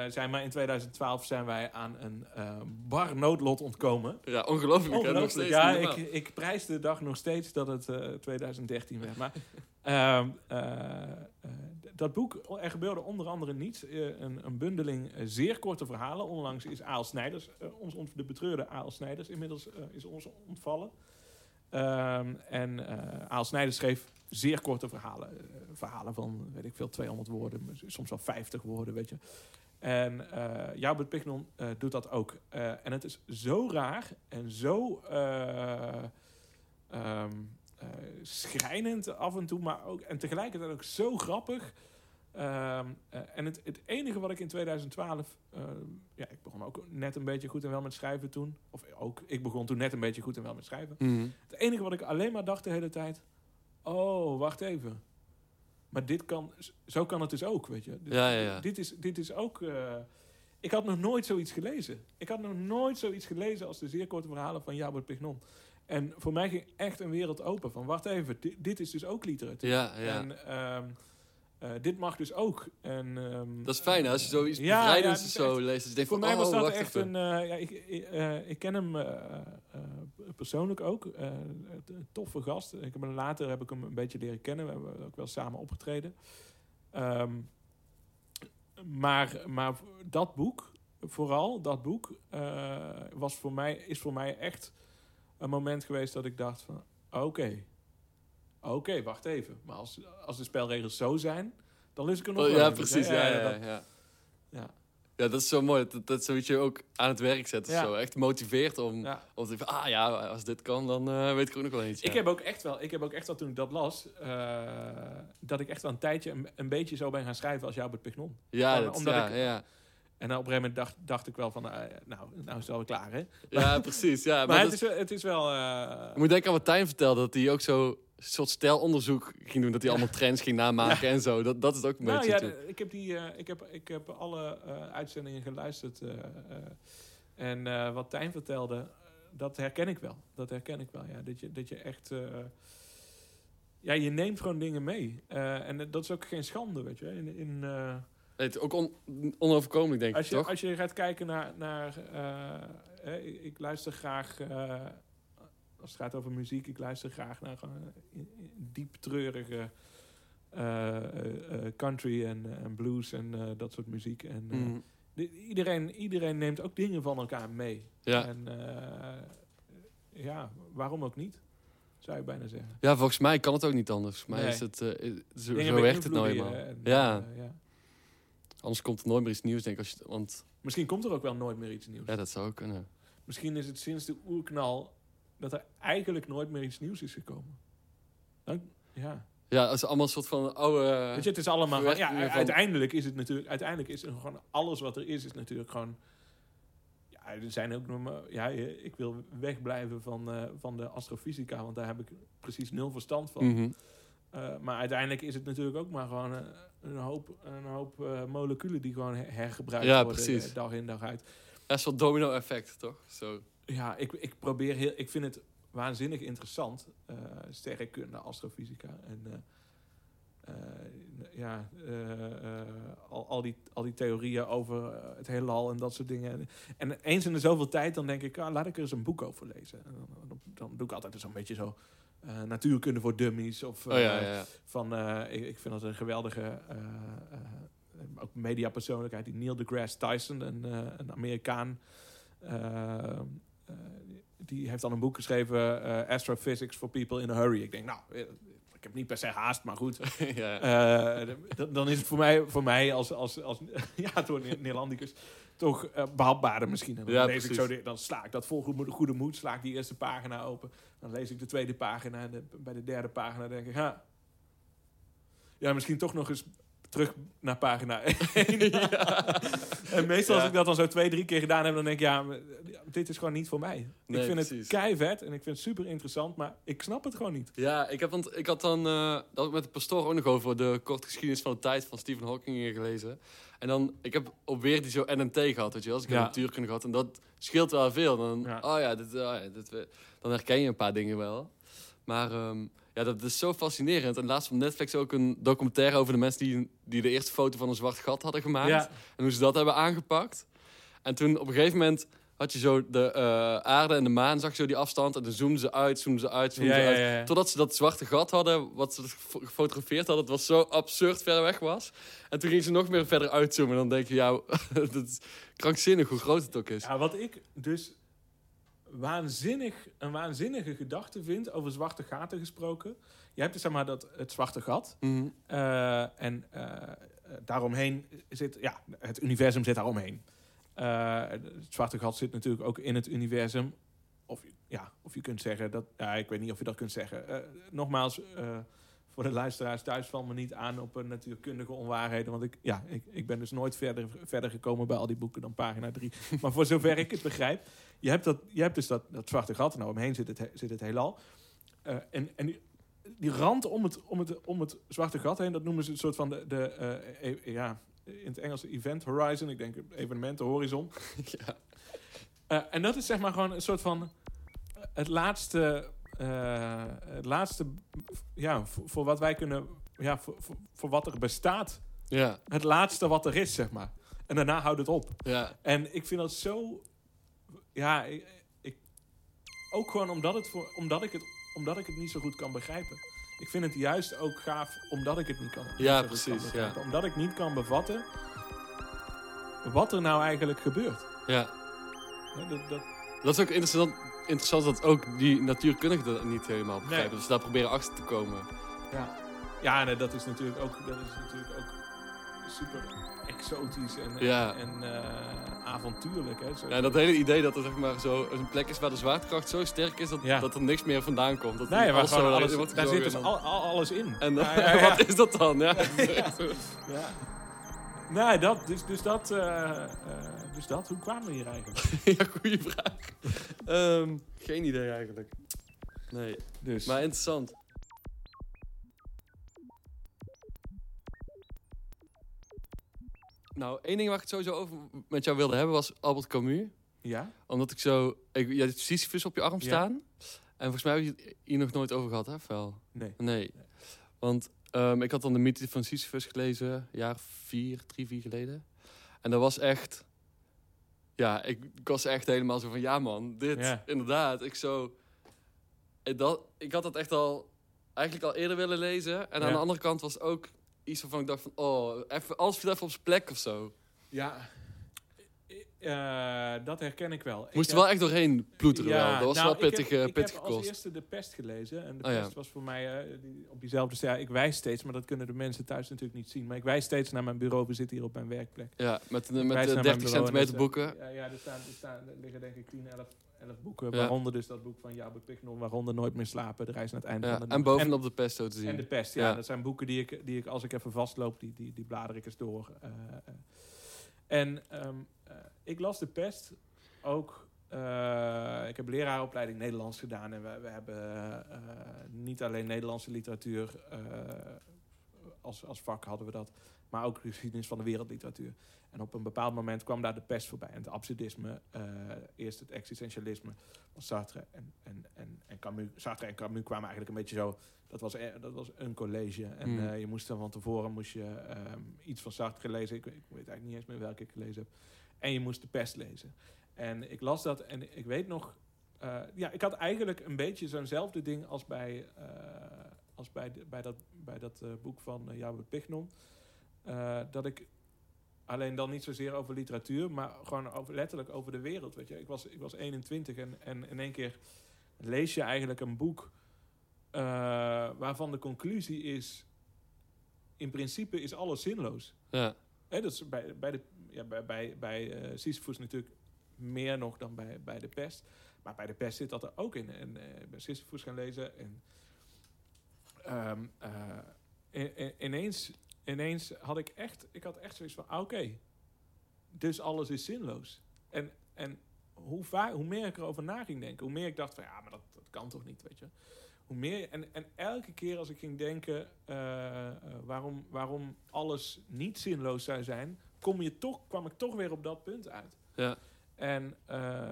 Zijn, maar in 2012 zijn wij aan een bar noodlot ontkomen. Ja, ongelooflijk. hè? Nog Ongelooflijk. steeds Ja, ik, ik prijs de dag nog steeds dat het eh, 2013 werd. Maar *laughs* ehm, eh, eh, dat boek, er gebeurde onder andere niets. Eh, een, een bundeling eh, zeer korte verhalen. Onlangs is Aal Snijders, eh, ons, de betreurde Aal Snijders, inmiddels is ons ontvallen. Ehm, en eh Aal Snijders schreef zeer korte verhalen. verhalen van, weet ik veel, 200 woorden, soms wel 50 woorden, weet je. En eh Joubert Pignon doet dat ook. En het is zo raar en zo eh, ehm, eh, schrijnend af en toe, maar ook en tegelijkertijd ook zo grappig. Ehm, eh, en het, het enige wat ik in 2012, eh, ja, ik begon ook net een beetje goed en wel met schrijven toen. Of ook, ik begon toen net een beetje goed en wel met schrijven. Mhm. Het enige wat ik alleen maar dacht de hele tijd, oh, wacht even. Maar dit kan, zo kan het dus ook, weet je. Dit, Ja, ja, ja. dit, is, dit is ook... eh, ik had nog nooit zoiets gelezen. Ik had nog nooit zoiets gelezen als de zeer korte verhalen van Jabot Pignon. En voor mij ging echt een wereld open van, wacht even, dit, dit is dus ook literatuur. Ja, ja. En ehm, eh, dit mag dus ook. En, ehm, Dat is fijn hè, als je zoiets Ja, bevrijdends ja, zo echt- leest. Dat je denkt voor van, mij was oh, dat wacht echt even. een... eh, ja, ik, ik, eh, ik ken hem persoonlijk ook. toffe gast. Ik heb hem, later heb ik hem een beetje leren kennen. We hebben ook wel samen opgetreden. Ehm, maar, maar dat boek, vooral dat boek, was voor mij, is voor mij echt een moment geweest dat ik dacht van... Oké, oké, wacht even. Maar als, als de spelregels zo zijn, dan is ik er nog Oh, ja, even. precies. Ja, ja, dat- ja. ja. Ja, dat is zo mooi. Dat, dat zoiets je ook aan het werk zet. of Ja. Zo. Echt motiveert om, ja. om te denken, ah ja, als dit kan, dan eh, weet ik ook nog wel iets. Ik ja. heb ook echt wel, ik heb ook echt wel toen ik dat las, eh, dat ik echt wel een tijdje een, een beetje zo ben gaan schrijven als Joubert Pignon. ja, Gewoon dat, omdat ja, ik- ja. En op een gegeven moment dacht, dacht ik wel van, eh, nou, nou is het wel klaar, hè? ja, precies. Ja, Maar, maar het, is, wel- het is wel... eh, Ik moet denken aan wat Tijn vertelde, dat hij ook zo soort stijlonderzoek ging doen. Dat hij allemaal trends ging namaken en zo. Dat, dat is ook een nou beetje... ja, ik heb, die, eh, ik, heb, ik heb alle uitzendingen geluisterd. en wat Tijn vertelde, dat herken ik wel. Dat herken ik wel, ja. Dat je, dat je echt... ja, je neemt gewoon dingen mee. En dat is ook geen schande, weet je. In, in, het ook on, onoverkomelijk, denk Als ik, je, toch? als je gaat kijken naar... naar eh, ik, ik luister graag... eh, als het gaat over muziek, ik luister graag naar in diep treurige country en, blues en dat soort muziek. En, de- iedereen, iedereen neemt ook dingen van elkaar mee. Ja. En ja, waarom ook niet? Zou je bijna zeggen. ja, volgens mij kan het ook niet anders. Volgens mij Nee. is het, zo, zo werkt het nou eenmaal. Ja. ja. Anders komt er nooit meer iets nieuws, denk ik. Als je, want Misschien komt er ook wel nooit meer iets nieuws. ja, dat zou ook kunnen. Misschien is het sinds de oerknal dat er eigenlijk nooit meer iets nieuws is gekomen. Dan, ja. Ja, het is allemaal een soort van oude... Weet je, het is allemaal. Ja, van- uiteindelijk is het natuurlijk. Uiteindelijk is er gewoon alles wat er is, is natuurlijk gewoon. Ja, er zijn ook nog maar. Ja, ik wil wegblijven van, eh, van de astrofysica, want daar heb ik precies nul verstand van. Eh, maar uiteindelijk is het natuurlijk ook maar gewoon eh, een hoop, een hoop eh, moleculen die gewoon her- hergebruikt Ja, worden precies. eh, dag in dag uit. Ja, een soort domino-effect, toch? Zo. Ja, ik, ik probeer heel. Ik vind het waanzinnig interessant. eh sterrenkunde, astrofysica. En ja, al, al, die, al die theorieën over het heelal en dat soort dingen. En eens in de zoveel tijd dan denk ik, ah, laat ik er eens een boek over lezen. En dan, dan, dan doe ik altijd zo'n beetje zo. Eh, natuurkunde voor dummies. Of Oh ja, eh, ja, ja. van, eh, ik, ik vind dat een geweldige ook mediapersoonlijkheid, die Neil deGrasse Tyson, een, een Amerikaan. die heeft dan een boek geschreven, Astrophysics for People in a Hurry. Ik denk, nou, ik heb niet per se haast, maar goed. *laughs* dan is het voor mij, voor mij als, als, als *laughs* ja, door Ne- Nederlandicus toch eh, behapbaarder misschien. En dan, Ja, lees ik zo dan sla ik dat vol goede, goede moed, sla ik die eerste pagina open. Dan lees ik de tweede pagina en de- bij de derde pagina denk ik, ha. Ja, misschien toch nog eens terug naar pagina *laughs* 1. En meestal als ik dat dan zo twee, drie keer gedaan heb, dan denk ik, ja, dit is gewoon niet voor mij. Nee, ik vind precies. het kei vet en ik vind het super interessant, maar ik snap het gewoon niet. Ja, ik, heb, want ik had dan eh, dat ik met de pastoor ook nog over de korte geschiedenis van de tijd van Stephen Hawking gelezen. En dan, ik heb op weer die zo NNT gehad, weet je wel. Dus ik heb Ja. natuurkunde gehad. En dat scheelt wel veel. Dan, Ja. oh ja, dit, oh ja dit, dan herken je een paar dingen wel. Maar ehm, ja, dat is zo fascinerend. En laatst op Netflix ook een documentaire over de mensen die, die de eerste foto van een zwart gat hadden gemaakt. Ja, En hoe ze dat hebben aangepakt. En toen op een gegeven moment had je zo de eh, aarde en de maan, zag je zo die afstand. En dan zoomden ze uit, zoomden ze uit, zoomden ja, ze uit. ja. Totdat ze dat zwarte gat hadden, wat ze gefo- gefotografeerd hadden, het was zo absurd ver weg was. En toen gingen ze nog meer verder uitzoomen. En dan denk je, ja, *laughs* dat is krankzinnig hoe groot het ook is. Ja, wat ik dus waanzinnig, een waanzinnige gedachte vind over zwarte gaten gesproken. Je hebt dus zeg maar dat, het zwarte gat. Mhm. eh, en eh, daaromheen zit, ja, het universum zit daaromheen. Eh, het zwarte gat zit natuurlijk ook in het universum. Of, ja, of je kunt zeggen dat, ja, ik weet niet of je dat kunt zeggen. Nogmaals, voor de luisteraars thuis valt me niet aan op een natuurkundige onwaarheden. Want ik, ja, ik, ik ben dus nooit verder, verder gekomen bij al die boeken dan pagina 3. *laughs* maar voor zover ik het begrijp, je hebt, dat, je hebt dus dat, dat zwarte gat. En nou, omheen zit het, he- zit het heelal. Eh, en, en die, die rand om het, om, het, om het zwarte gat heen, dat noemen ze een soort van de, de eh, e- ja, in het Engels event horizon. Ik denk evenementen horizon. *laughs* Ja. Eh, en dat is zeg maar gewoon een soort van het laatste, eh, het laatste ja, voor, voor wat wij kunnen, ja, voor, voor, voor wat er bestaat. Ja, Het laatste wat er is, zeg maar. En daarna houdt het op. ja, En ik vind dat zo, ja, ik, ik- ook gewoon omdat, het voor, omdat, ik het, omdat ik het niet zo goed kan begrijpen. Ik vind het juist ook gaaf omdat ik het niet kan. Ja, kan precies, ja. Omdat ik niet kan bevatten wat er nou eigenlijk gebeurt. ja. Hè, dat, dat, Dat is ook interessant, interessant dat ook die natuurkundigen dat niet helemaal begrijpen. Nee. Dus daar proberen achter te komen. Ja, ja nee, dat is natuurlijk ook, dat is natuurlijk ook super exotisch en, Ja. en eh, avontuurlijk. Hè? Zo, Ja, dat hele idee dat er zeg maar zo een plek is waar de zwaartekracht zo sterk is dat, Ja. dat er niks meer vandaan komt. Dat nee, alles alles, daar zit dus al, al- alles in. En ja. *laughs* wat is dat dan? Ja. Nee, dat, dus, dus, dat, eh, eh, dus dat, hoe kwamen we hier eigenlijk? *laughs* ja, goede vraag. Ehm, geen idee eigenlijk. Nee, Dus, maar interessant. Nou, één ding waar ik het sowieso over met jou wilde hebben was Albert Camus. ja? Omdat ik zo... Ik, je hebt Sisyphus op je arm Ja. staan. En volgens mij heb je het hier nog nooit over gehad, hè, Vel? Nee. Nee. Want ehm, ik had dan de mythe van Sisyphus gelezen, een jaar vier, drie, vier geleden. En dat was echt... Ja, ik, ik was echt helemaal zo van, ja man, dit, Ja. inderdaad. Ik zo... Ik, dat, ik had dat echt al, eigenlijk al eerder willen lezen. En aan de andere kant was ook iets waarvan ik dacht van, oh, even, alles viel even op zijn plek of zo. Ja, Eh, dat herken ik wel. Moest ik er wel echt doorheen ploeteren wel. Dat was nou, wel pittig, Ik heb, eh, ik pittig heb als eerste de pest gelezen. En de Oh, ja. pest was voor mij eh, die, op diezelfde... Ja, ik wijs steeds, maar dat kunnen de mensen thuis natuurlijk niet zien. Maar ik wijs steeds naar mijn bureau. We zitten hier op mijn werkplek. Ja, met, met wijs de naar 30 mijn bureau en centimeter boeken. eh, Ja, ja er, staan, er, staan, er liggen denk ik 10, 11, 11 boeken. Ja. Waaronder dus dat boek van Jabbe Pignon. Waaronder Nooit meer slapen. De reis naar het einde Ja, van de en bovenop de pest zo te zien. En de pest, ja. Ja. Dat zijn boeken die ik, die ik als ik even vastloop, die, die, die blader ik eens door. eh, eh. En ehm, eh, ik las de pest ook. eh, ik heb leraaropleiding Nederlands gedaan. En we, we hebben eh, niet alleen Nederlandse literatuur eh, als, als vak hadden we dat. Maar ook geschiedenis van de wereldliteratuur. En op een bepaald moment kwam daar de pest voorbij. En het absurdisme, eerst het existentialisme van Sartre en, en, en, en Camus. Sartre en Camus kwamen eigenlijk een beetje zo dat was, dat was een college. En Hmm. je moest dan van tevoren moest je, ehm, iets van Sartre lezen. Ik weet eigenlijk niet eens meer welke ik gelezen heb. En je moest de pest lezen. En ik las dat en ik weet nog... eh, ja, ik had eigenlijk een beetje zo'nzelfde ding als bij, eh, als bij, de- bij dat, bij dat eh, boek van uh, Jabbe Pignon. Dat ik alleen dan niet zozeer over literatuur, maar gewoon over, letterlijk over de wereld. Weet je. Ik, was, ik was 21 en, en in één keer lees je eigenlijk een boek waarvan de conclusie is: in principe is alles zinloos. Ja, Hè, dat is bij, bij, de, ja, bij, bij, bij eh, Sisyphus natuurlijk meer nog dan bij, bij de pest. Maar bij de pest zit dat er ook in. En eh bij Sisyphus gaan lezen. En, ehm, eh, ineens ineens had ik echt, ik had echt zoiets van, ah, oké, dus alles is zinloos. En, en hoe, vaak, hoe meer ik erover na ging denken, hoe meer ik dacht van, ja, maar dat, dat kan toch niet, weet je. Hoe meer, en, en elke keer als ik ging denken waarom, waarom alles niet zinloos zou zijn, kom je toch, kwam ik toch weer op dat punt uit. Ja. En eh,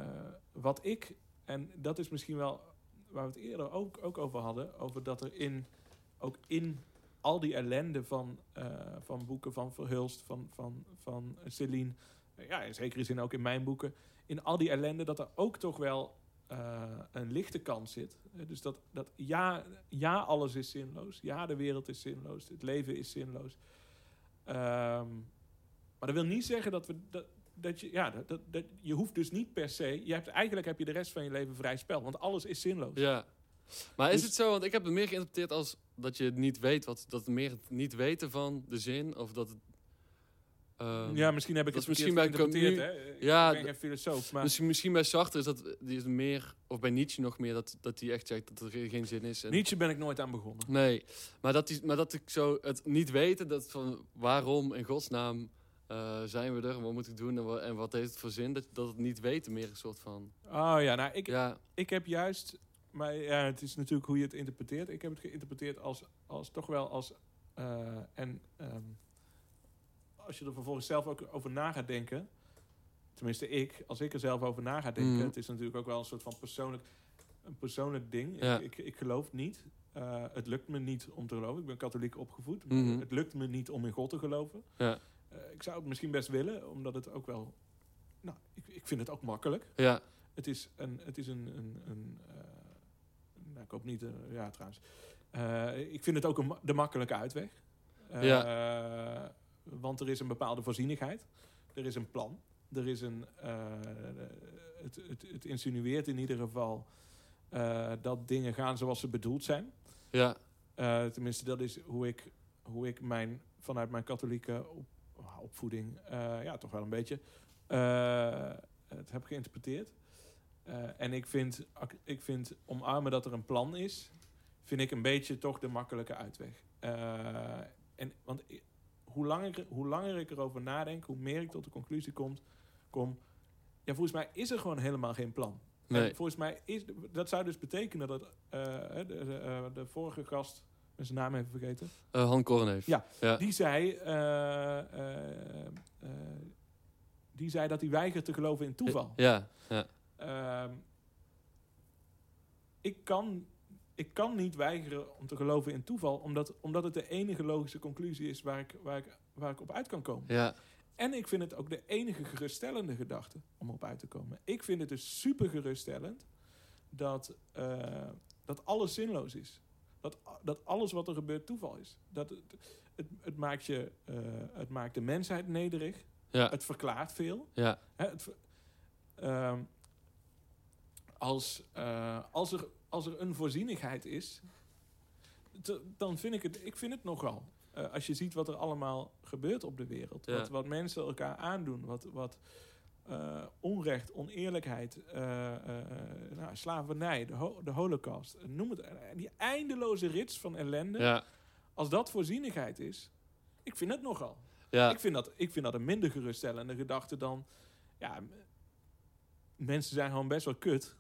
wat ik, en dat is misschien wel waar we het eerder ook, ook over hadden, over dat er in, ook in al die ellende van, eh, van boeken van Verhulst, van, van, van Celine, eh, ja, in zekere zin ook in mijn boeken, in al die ellende dat er ook toch wel een lichte kant zit. Dus dat, dat ja, ja, alles is zinloos. Ja, de wereld is zinloos. Het leven is zinloos. Ehm, maar dat wil niet zeggen dat we. Dat, dat je, ja, dat, dat, je hoeft dus niet per se. Je hebt, eigenlijk heb je de rest van je leven vrij spel. Want alles is zinloos. Ja. Maar is Dus- het zo, want ik heb het meer geïnterpreteerd als dat je niet weet, wat, dat meer het niet weten van de zin, of dat het... ehm, ja, misschien heb ik het misschien bij hè. Ik Ja, ben geen filosoof. Maar misschien, misschien bij Sartre is dat die is meer, of bij Nietzsche nog meer, dat, dat die echt zegt dat er geen zin is. En, Nietzsche ben ik nooit aan begonnen. Nee, maar dat, die, maar dat ik zo het niet weten, dat van waarom in godsnaam eh, zijn we er, wat moet ik doen en wat, en wat heeft het voor zin, dat, dat het niet weten meer een soort van... Oh ja, nou, ik, Ja, ik heb juist, maar ja, het is natuurlijk hoe je het interpreteert. Ik heb het geïnterpreteerd als, als toch wel als. eh, en ehm, als je er vervolgens zelf ook over na gaat denken. Tenminste, ik, als ik er zelf over na ga denken. Mhm. Het is natuurlijk ook wel een soort van persoonlijk, een persoonlijk ding. Ja. Ik, ik, ik geloof niet. Eh, het lukt me niet om te geloven. Ik ben katholiek opgevoed. maar Mhm. Het lukt me niet om in God te geloven. ja, ik zou het misschien best willen, omdat het ook wel. Nou, ik, ik vind het ook makkelijk. ja, Het is een. Het is een, een, een eh, nou, ik hoop niet. eh, ja, trouwens. Eh, ik vind het ook een, de makkelijke uitweg. Eh, Want er is een bepaalde voorzienigheid. Er is een plan. Er is een. eh, het, het, het insinueert in ieder geval. eh, dat dingen gaan zoals ze bedoeld zijn. ja, Eh, tenminste, dat is hoe ik, hoe ik mijn, vanuit mijn katholieke op, opvoeding, eh, ja, toch wel een beetje, eh, het heb geïnterpreteerd. Eh, en ik vind, ik vind omarmen dat er een plan is, vind ik een beetje toch de makkelijke uitweg. En, want hoe langer, hoe langer ik erover nadenk, hoe meer ik tot de conclusie kom, kom ja, volgens mij is er gewoon helemaal geen plan. nee, En volgens mij is dat zou dus betekenen dat de, de, de vorige gast, ik ben zijn naam even vergeten, Eh, Han Korneef. Ja. ja. die zei, eh, eh, die zei dat hij weigert te geloven in toeval. Ja, ja, Ehm, ik, kan, ik kan niet weigeren om te geloven in toeval, omdat, omdat het de enige logische conclusie is waar ik, waar, ik, waar ik op uit kan komen. ja, En ik vind het ook de enige geruststellende gedachte om op uit te komen. Ik vind het dus super geruststellend dat, dat alles zinloos is. Dat, dat alles wat er gebeurt toeval is. Dat het, het, het, maakt, je, eh, het maakt de mensheid nederig. ja, Het verklaart veel. ja, Hè, het, ehm, als, eh, als, er, als er een voorzienigheid is, te- dan vind ik het, ik vind het nogal. Eh, als je ziet wat er allemaal gebeurt op de wereld, Ja. wat, wat mensen elkaar aandoen, wat, wat eh, onrecht, oneerlijkheid, eh, eh, nou, slavernij, de, ho- de holocaust, noem het, die eindeloze rits van ellende, ja, als dat voorzienigheid is, ik vind het nogal. ja, Ik, vind dat, ik vind dat een minder geruststellende gedachte dan... Ja, mensen zijn gewoon best wel kut.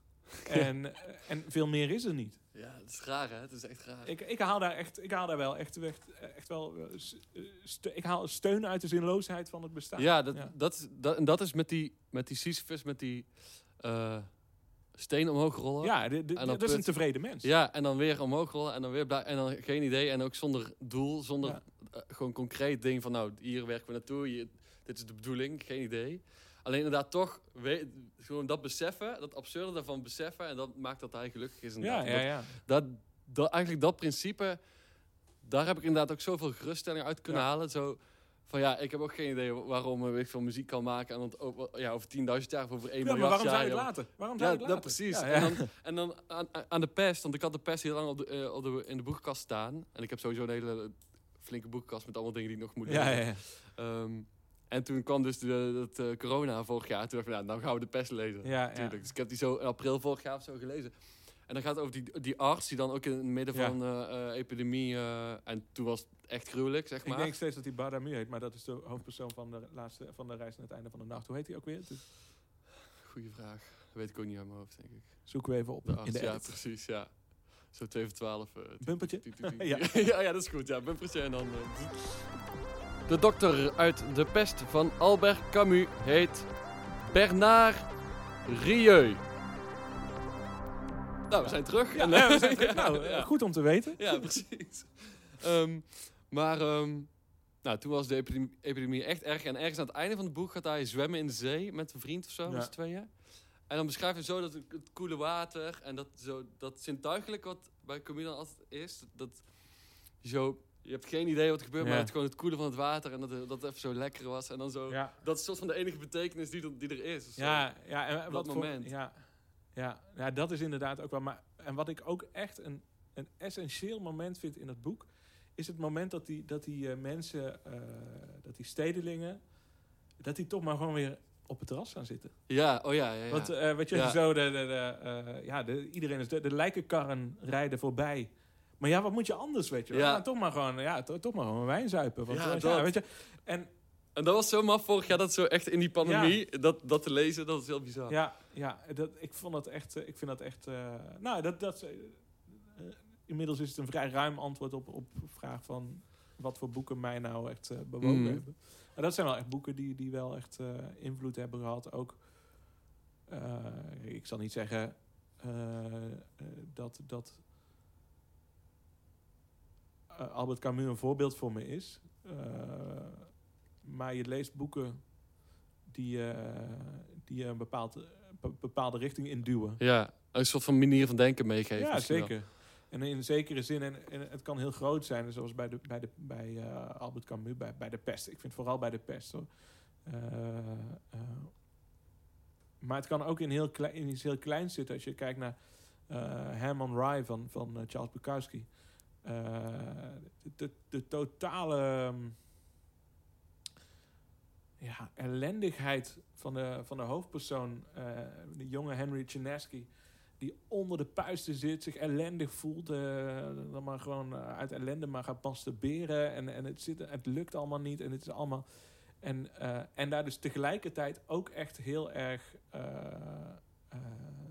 En, en veel meer is er niet. Ja. Het is raar, hè? Het is echt raar. Ik, ik, haal daar echt, ik haal daar wel echt, echt, echt wel... eh, eh, ik haal steun uit de zinloosheid van het bestaan. Ja, dat, Ja. Dat, is- dat, en dat is met die, met die Sisyphus, met die eh, steen omhoog rollen. Ja, de- de- En dan dat is een tevreden mens. Ja, en dan weer omhoog rollen en dan weer blij, en dan geen idee en ook zonder doel, zonder Ja. gewoon concreet ding van nou, hier werken we naartoe, hier, dit is de bedoeling, geen idee. Alleen inderdaad toch gewoon dat beseffen, dat absurde daarvan beseffen en dat maakt dat hij gelukkig is. inderdaad. ja. ja. Dat, dat, eigenlijk dat principe, daar heb ik inderdaad ook zoveel geruststelling uit kunnen halen. Zo van ja, ik heb ook geen idee waarom ik veel muziek kan maken. En dan over, ja, over 10.000 jaar of over 1 Ja, maar miljard waarom zou jaar. je het laten? Waarom zou Ja, je het dat laten? precies. En dan, en dan aan, aan de pest, want ik had de pest heel lang op de, eh, op de, in de boekenkast staan. En ik heb sowieso een hele flinke boekenkast met allemaal dingen die ik nog moet doen. Ja, ja, ja. En toen kwam dus de, dat eh, corona vorig jaar. Toen dacht ik, nou, nou gaan we de pest lezen. Ja, ja. Natuurlijk. Dus ik heb die zo in april vorig jaar of zo gelezen. En dan gaat het over die, die arts die dan ook in het midden Ja. van eh, epidemie... en toen was het echt gruwelijk, zeg Ik maar. denk steeds dat hij Badamu heet, maar dat is de hoofdpersoon van de, laatste, van de reis naar het einde van de nacht. Hoe heet hij ook weer? Dus Goeie vraag. Dat weet ik ook niet uit mijn hoofd, denk ik. zoeken we even op De in arts, de ja, edit. precies, ja. Zo 2 voor 12. eh, Bumpertje? Ja. ja, dat is goed. Ja, bumpertje en dan... De dokter uit De Pest van Albert Camus heet Bernard Rieu. Nou, we zijn terug. Ja, we zijn terug. *laughs* nou, ja. goed om te weten. Ja, precies. Ehm, maar ehm, nou, toen was de epidemie, epidemie echt erg. En ergens aan het einde van het boek gaat hij zwemmen in de zee met een vriend of zo, met z'n tweeën. En dan beschrijft hij zo dat het, het koele water en dat, zo, dat zintuigelijk wat bij Camus dan altijd is. Dat zo, je hebt geen idee wat er gebeurt, Ja. maar het gewoon het koele van het water en dat, het- dat het even zo lekker was. En dan zo, Ja, dat is soort van de enige betekenis die er, die er is. zo. ja, ja en Dat wat voor- moment. ja, ja, ja, dat is inderdaad ook wel. Maar, en wat ik ook echt een, een essentieel moment vind in het boek, is het moment dat die, dat die eh, mensen, eh, dat die stedelingen, dat die toch maar gewoon weer op het terras gaan zitten. Ja, oh ja, ja. ja. Want eh, weet je, Ja. zo, de, de, de, eh, ja, de, iedereen is, de, de lijkenkarren rijden voorbij. Maar ja, wat moet je anders, weet je wel? Ja. Toch maar gewoon, ja, to- toch maar gewoon wijn zuipen. Want, Ja, eh, weet je. En En dat was zo maf vorig jaar, dat zo echt in die pandemie, dat, dat te lezen, dat is heel bizar. Ja, ja dat, ik vond dat echt. eh, Ik vind dat echt. eh, nou, dat, dat, inmiddels is het een vrij ruim antwoord op, op de vraag van wat voor boeken mij nou echt eh, bewogen Mhm. hebben. Maar dat zijn wel echt boeken die, die wel echt invloed hebben gehad. Ook, ik zal niet zeggen dat, dat Albert Camus een voorbeeld voor me is. Eh, maar je leest boeken die, eh, die je een bepaald, be- bepaalde richting induwen. Ja, een soort van manier van denken meegeven. Ja, wel. zeker. En in zekere zin, en, en het kan heel groot zijn, zoals bij, de, bij, de, bij eh, Albert Camus, bij, bij de pest. Ik vind vooral bij de pest. Hoor. Eh, eh, maar het kan ook in, heel klein, in iets heel kleins zitten. Als je kijkt naar eh Herman Rye van, van eh, Charles Bukowski. Eh, de, de, totale ehm, ja, ellendigheid van de, van de hoofdpersoon, eh, de jonge Henry Chinesky, die onder de puisten zit, zich ellendig voelt, eh, dan maar gewoon uit ellende maar gaat masturberen en, en het, zit, het lukt allemaal niet en het is allemaal... En, en daar dus tegelijkertijd ook echt heel erg,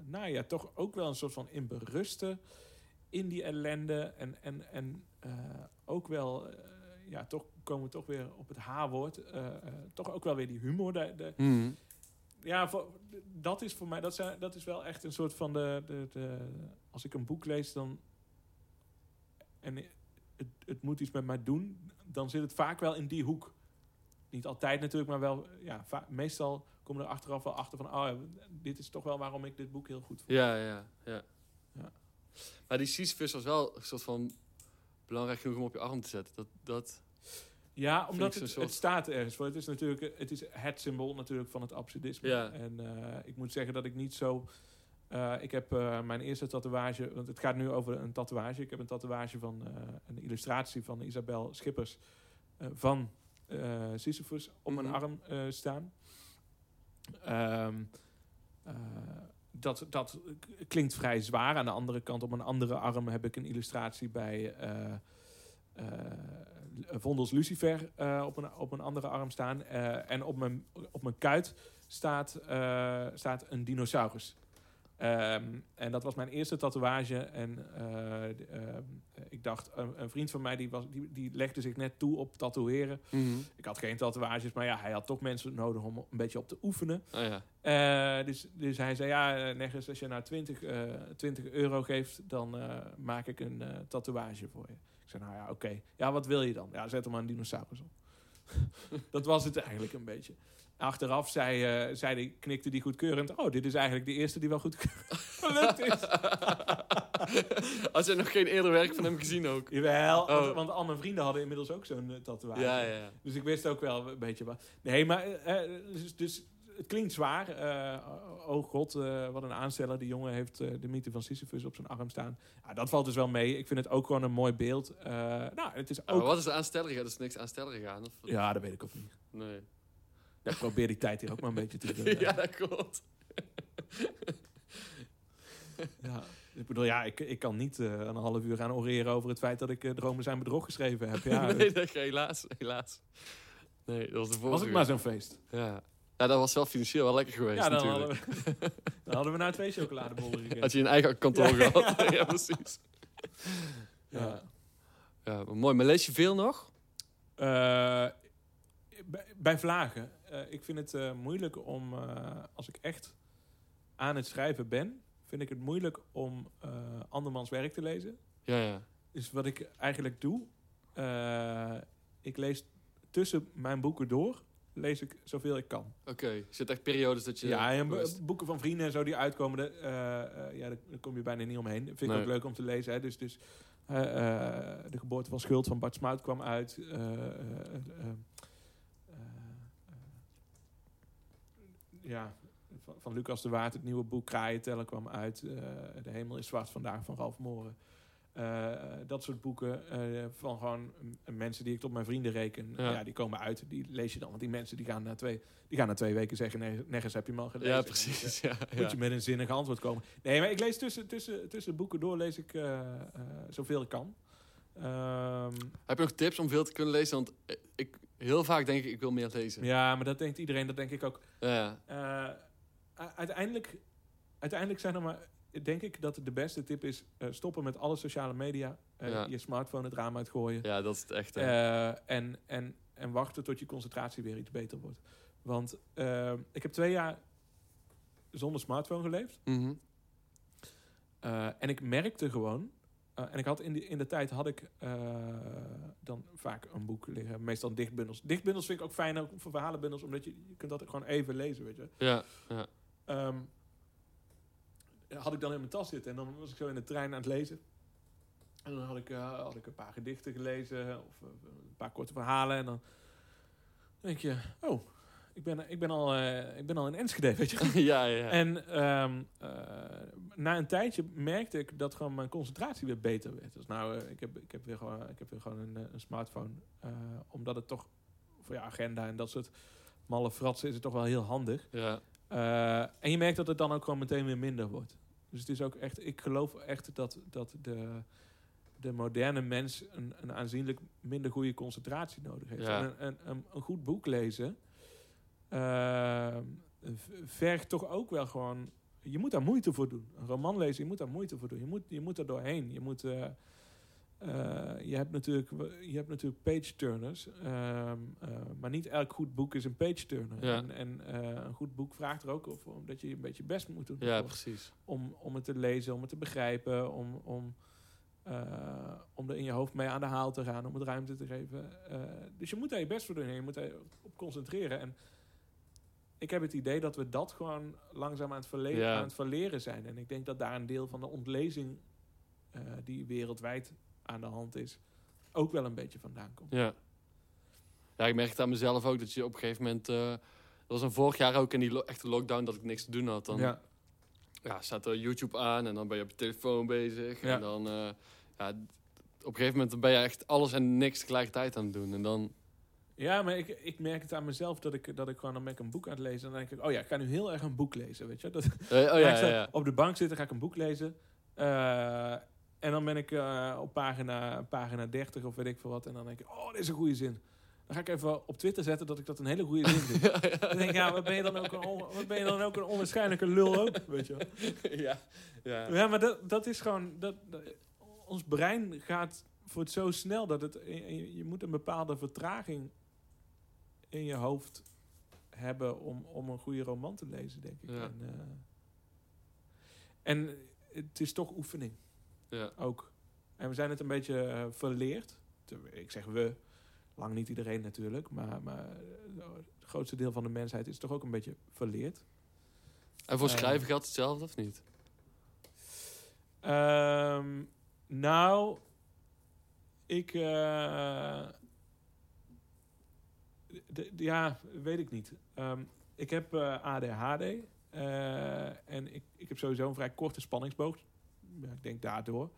nou ja, toch ook wel een soort van in berusten in die ellende. En, en, en eh, ook wel, eh, ja, toch komen we toch weer op het H-woord. eh, toch ook wel weer die humor. De, de, Mhm. ja, voor, dat is voor mij, dat, zijn, dat is wel echt een soort van de, de, de. Als ik een boek lees, dan. En het, het moet iets met mij doen, dan zit het vaak wel in die hoek. Niet altijd natuurlijk, maar wel. Ja, meestal komen er achteraf wel achter van. Oh, dit is toch wel waarom ik dit boek heel goed vond. Ja, ja, ja. Maar die Sisyphus was wel een soort van belangrijk genoeg om op je arm te zetten. Dat, dat, Ja, omdat het, soort- het staat ergens voor. Het is natuurlijk het, is het symbool natuurlijk van het absurdisme. Ja. En eh, ik moet zeggen dat ik niet zo... eh, ik heb eh, mijn eerste tatoeage... Want het gaat nu over een tatoeage. Ik heb een tatoeage van een illustratie van Isabel Schippers... van Sisyphus op mijn Mhm. arm staan. Ehm, eh, dat, dat klinkt vrij zwaar. Aan de andere kant, op mijn andere arm heb ik een illustratie bij eh, Vondels Lucifer eh, op, een, op een andere arm staan. En op mijn, op mijn kuit staat, staat een dinosaurus. Ehm, en dat was mijn eerste tatoeage. En eh, ehm, ik dacht, een, een vriend van mij die, was, die, die legde zich net toe op tatoeëren. Mhm. Ik had geen tatoeages, maar ja, hij had toch mensen nodig om een beetje op te oefenen. Oh ja. Eh, dus, dus hij zei, ja, eh, Neggers, als je nou 20, eh 20 euro geeft, dan eh, maak ik een eh, tatoeage voor je. Ik zei, nou ja, oké. Ja, wat wil je dan? Ja, zet er maar een dinosaurus op. *laughs* dat was het eigenlijk een beetje. Achteraf zei, eh, zei die, knikte die goedkeurend. Oh, dit is eigenlijk de eerste die wel goed *laughs* gelukt is. *laughs* Als je nog geen eerder werk van hem gezien ook. Jawel, want, Oh. want al mijn vrienden hadden inmiddels ook zo'n eh, tatoeage. Ja, ja, ja. Dus ik wist ook wel een beetje wat. Nee, maar eh, dus, dus het klinkt zwaar. Oh god, wat een aansteller. Die jongen heeft de mythe van Sisyphus op zijn arm staan. Ja, dat valt dus wel mee. Ik vind het ook gewoon een mooi beeld. Nou, het is Oh, ook... wat is er aanstellerig? Er is niks aanstellerig aan. Of? Ja, dat weet ik ook niet. Nee. Ik probeer die tijd hier ook maar een beetje te *laughs* vullen. ja, dat klopt. *laughs* ja. ik bedoel, ja, ik, ik kan niet eh, een half uur gaan oreren over het feit dat ik eh, Dromen zijn bedrog geschreven heb. Ja, *laughs* nee, dat, helaas, helaas. Nee, dat was de vorige was het maar zo'n feest. Ja. ja, dat was wel financieel wel lekker geweest Ja, dan natuurlijk. hadden, we, dan hadden we nou twee chocoladebollen gegeten. Had je een eigen kantoor Ja. gehad. ja, precies. Ja. Ja, maar mooi. Maar lees je veel nog? Eh, bij, bij vlagen. Eh, ik vind het eh, moeilijk om, eh, als ik echt aan het schrijven ben, vind ik het moeilijk om andermans werk te lezen. Ja, ja. Dus wat ik eigenlijk doe, ik lees tussen mijn boeken door, lees ik zoveel ik kan. Oké. Zitten echt periodes dat je... ja, en boeken van vrienden en zo die uitkomen, de, eh, ja, daar, kom je bijna niet omheen. Vind ik Nee. ook leuk om te lezen. Hè. Dus, dus De geboorte van Schuld van Bart Smout kwam uit. Ja, van, van Lucas de Waard, het nieuwe boek Kraaien tellen kwam uit. eh, de hemel is zwart vandaag van Ralf Moren. Eh, dat soort boeken eh, van gewoon mm, mensen die ik tot mijn vrienden reken. Ja. Ja. die komen uit, die lees je dan. Want die mensen die gaan na twee, die gaan na twee weken zeggen... "Nee, nergens heb je hem al gelezen. Ja, Dan precies. Ja, Moet je met een zinnig antwoord komen. Nee, maar ik lees tussen, tussen, tussen boeken door lees ik zoveel ik kan. Ehm, Heb je nog tips om veel te kunnen lezen? Want ik, heel vaak denk ik, ik wil meer lezen. ja, maar dat denkt iedereen, dat denk ik ook. Ja, Eh, uiteindelijk, uiteindelijk zijn er maar, denk ik dat de beste tip is eh, stoppen met alle sociale media. eh, Ja. Je smartphone het raam uitgooien. ja dat is het echt. en, en, en wachten tot je concentratie weer iets beter wordt. Want ik heb twee jaar zonder smartphone geleefd. Mhm. En ik merkte gewoon. Eh, en ik had in, die, in de tijd had ik eh, dan vaak een boek liggen. Meestal dichtbundels. Dichtbundels vind ik ook fijn ook voor verhalenbundels. Omdat je, je kunt dat gewoon even lezen, weet je. Ja, ja. Ehm, had ik dan in mijn tas zitten. En dan was ik zo in de trein aan het lezen. En dan had ik, eh, had ik een paar gedichten gelezen. Of een paar korte verhalen. En dan denk je... Oh, ik ben, ik ben, al, eh, ik ben al in Enschede, *laughs* weet je. *laughs* ja, ja. En ehm, eh, na een tijdje merkte ik dat gewoon mijn concentratie weer beter werd. Dus nou, eh, ik, heb, ik heb weer gewoon, ik heb weer gewoon een, een smartphone. omdat het toch voor je agenda en dat soort malle fratsen is het toch wel heel handig. ja. En je merkt dat het dan ook gewoon meteen weer minder wordt. Dus het is ook echt, ik geloof echt dat, dat de, de moderne mens een, een aanzienlijk minder goede concentratie nodig heeft. Ja. En een, een goed boek lezen eh, v- vergt toch ook wel gewoon. Je moet daar moeite voor doen. Een roman lezen, je moet daar moeite voor doen. Je moet, je moet er doorheen. Je moet. eh, eh, je, hebt natuurlijk, je hebt natuurlijk page-turners. ehm, eh, maar niet elk goed boek is een page-turner. Ja. En, en een goed boek vraagt er ook voor omdat je een beetje best moet doen. ja, precies. om, om het te lezen, om het te begrijpen, om, om, om er in je hoofd mee aan de haal te gaan, om het ruimte te geven. Dus je moet daar je best voor doen en je moet daar op concentreren. En ik heb het idee dat we dat gewoon langzaam aan het, verle- Ja. aan het verleren zijn. En ik denk dat daar een deel van de ontlezing eh, die wereldwijd aan de hand is, ook wel een beetje vandaan komt. Ja. Ja, ik merk het aan mezelf ook dat je op een gegeven moment. eh dat was een vorig jaar ook in die lo- echte lockdown dat ik niks te doen had. Dan ja. ja, staat er YouTube aan en dan ben je op je telefoon bezig. Ja. En dan, eh, ja, op een gegeven moment ben je echt alles en niks tegelijkertijd aan het doen. En dan, Ja, maar ik, ik merk het aan mezelf dat ik, dat ik gewoon dan ben ik een boek aan het lezen. En dan denk ik, oh ja, ik ga nu heel erg een boek lezen, weet je. Dat, Eh, oh ja, ja, ja. Op de bank zitten, ga ik een boek lezen. Eh, en dan ben ik eh, op pagina, pagina 30 of weet ik veel wat. En dan denk ik, oh, dit is een goede zin. Dan ga ik even op Twitter zetten dat ik dat een hele goede zin vind. *laughs* Dan denk ik, ja, wat ben je dan ook een, on- wat ben je dan ook een onwaarschijnlijke lul ook, weet je *laughs* ja, ja. Ja, maar dat, dat is gewoon... Dat, dat- ons brein gaat voor het zo snel dat het... Je, je moet een bepaalde vertraging in je hoofd hebben om, om een goede roman te lezen, denk ik. Ja. En, eh, en het is toch oefening ja. ook. En we zijn het een beetje eh, verleerd. Ik zeg we, lang niet iedereen natuurlijk, maar, maar het grootste deel van de mensheid is toch ook een beetje verleerd. En voor schrijven geldt hetzelfde of niet? Ehm, nou, ik. eh, ja, weet ik niet. Ehm, ik heb eh, ADHD. eh, en ik, ik heb sowieso een vrij korte spanningsboog. Ja, ik denk daardoor.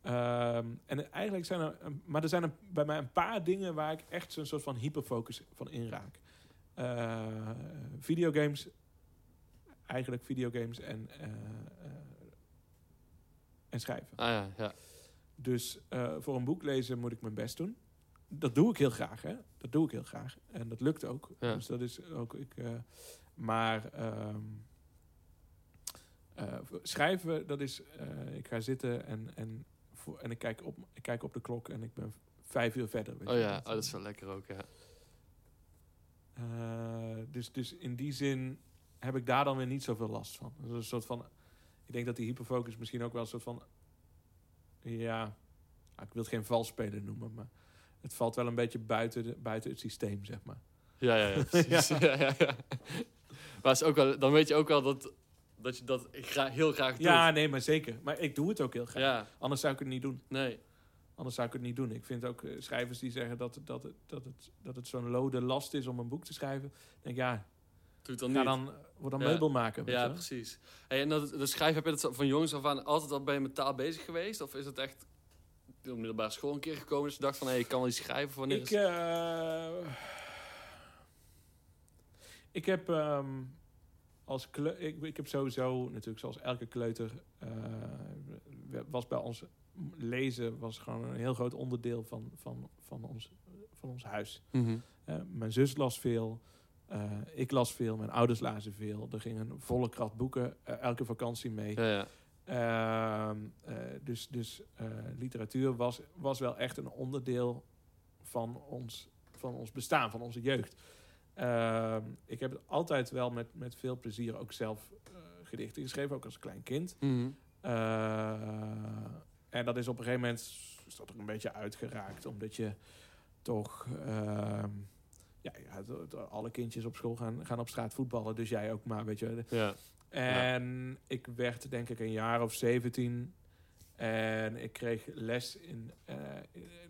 Ehm, en eigenlijk zijn er. Maar er zijn bij mij een paar dingen waar ik echt zo'n soort van hyperfocus van inraak. Eh videogames. Eigenlijk videogames en. en schrijven. Ah ja, ja. Dus voor een boek lezen moet ik mijn best doen. Dat doe ik heel graag, hè. Dat doe ik heel graag. En dat lukt ook. Ja. Dus dat is ook... Ik, eh, maar... ehm, eh, schrijven, dat is... eh, ik ga zitten en, en, voor, en ik, kijk op, ik kijk op de klok en ik ben vijf uur verder. weet Oh je. ja, oh, dat is wel lekker ook, ja. Dus, dus in die zin heb ik daar dan weer niet zoveel last van. Dat is een soort van... Ik denk dat die hyperfocus misschien ook wel een soort van... Ja, ik wil het geen valsspeler noemen, maar... Het valt wel een beetje buiten, de, buiten het systeem, zeg maar. Ja, ja, ja, precies. *laughs* ja. Ja, ja, Maar is ook wel, dan weet je ook wel dat, dat je dat gra heel graag doet. Ja, nee, maar zeker. Maar ik doe het ook heel graag. ja, Anders zou ik het niet doen. nee. Anders zou ik het niet doen. Ik vind ook eh, schrijvers die zeggen dat, dat, het- dat het, dat het zo'n lode last is om een boek te schrijven. Ik denk, ja, Doe het dan ga niet. dan, word dan Ja. meubelmaker. weet je ja, precies. Hey, en dat, de schrijven, heb je dat van jongens af aan altijd al bij met taal bezig geweest? Of is het echt de middelbare school een keer gekomen... dus je dacht van, hé, hey, ik kan wel iets schrijven? Wanneer Ik, is... eh, ik heb ehm, als ik, ik heb sowieso natuurlijk zoals elke kleuter eh, was bij ons lezen was gewoon een heel groot onderdeel van, van, van, ons, van ons huis. Mhm. Eh, mijn zus las veel. ik las veel, mijn ouders lazen veel. Er ging een volle krat boeken elke vakantie mee. Ja, ja. Ehm, eh, dus dus eh, literatuur was, was wel echt een onderdeel van ons, van ons bestaan, van onze jeugd. Ehm, ik heb het altijd wel met, met veel plezier ook zelf eh, gedichten geschreven, ook als klein kind. Mhm. En dat is op een gegeven moment is dat er een beetje uitgeraakt, omdat je toch... ehm, ja, alle kindjes op school gaan, gaan op straat voetballen, dus jij ook maar, weet je. Ja. En ik werd denk ik een jaar of 17. En ik kreeg les in. eh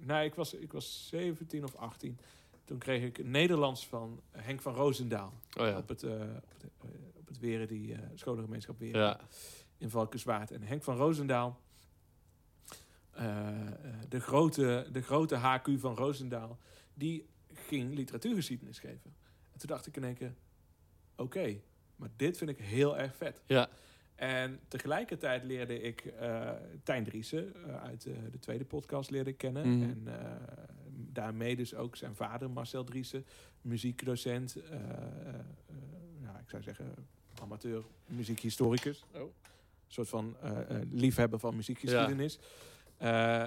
nou, ik was, ik was 17 of 18. Toen kreeg ik Nederlands van Henk van Roosendaal. Oh ja. Op het, eh, op het, eh, op het Weren, die scholengemeenschap Weren Ja. in Valkenswaard. En Henk van Roosendaal, de, grote, de grote HQ van Roosendaal, die ging literatuurgeschiedenis geven. En toen dacht ik in één keer, oké, maar dit vind ik heel erg vet. Ja. En tegelijkertijd leerde ik eh Tijn Driessen eh, uit eh, de tweede podcast leerde ik kennen. Mhm. En daarmee dus ook zijn vader Marcel Driessen, muziekdocent. ja, ik zou zeggen amateur muziekhistoricus. Oh. Een soort van liefhebber van muziekgeschiedenis. Eh,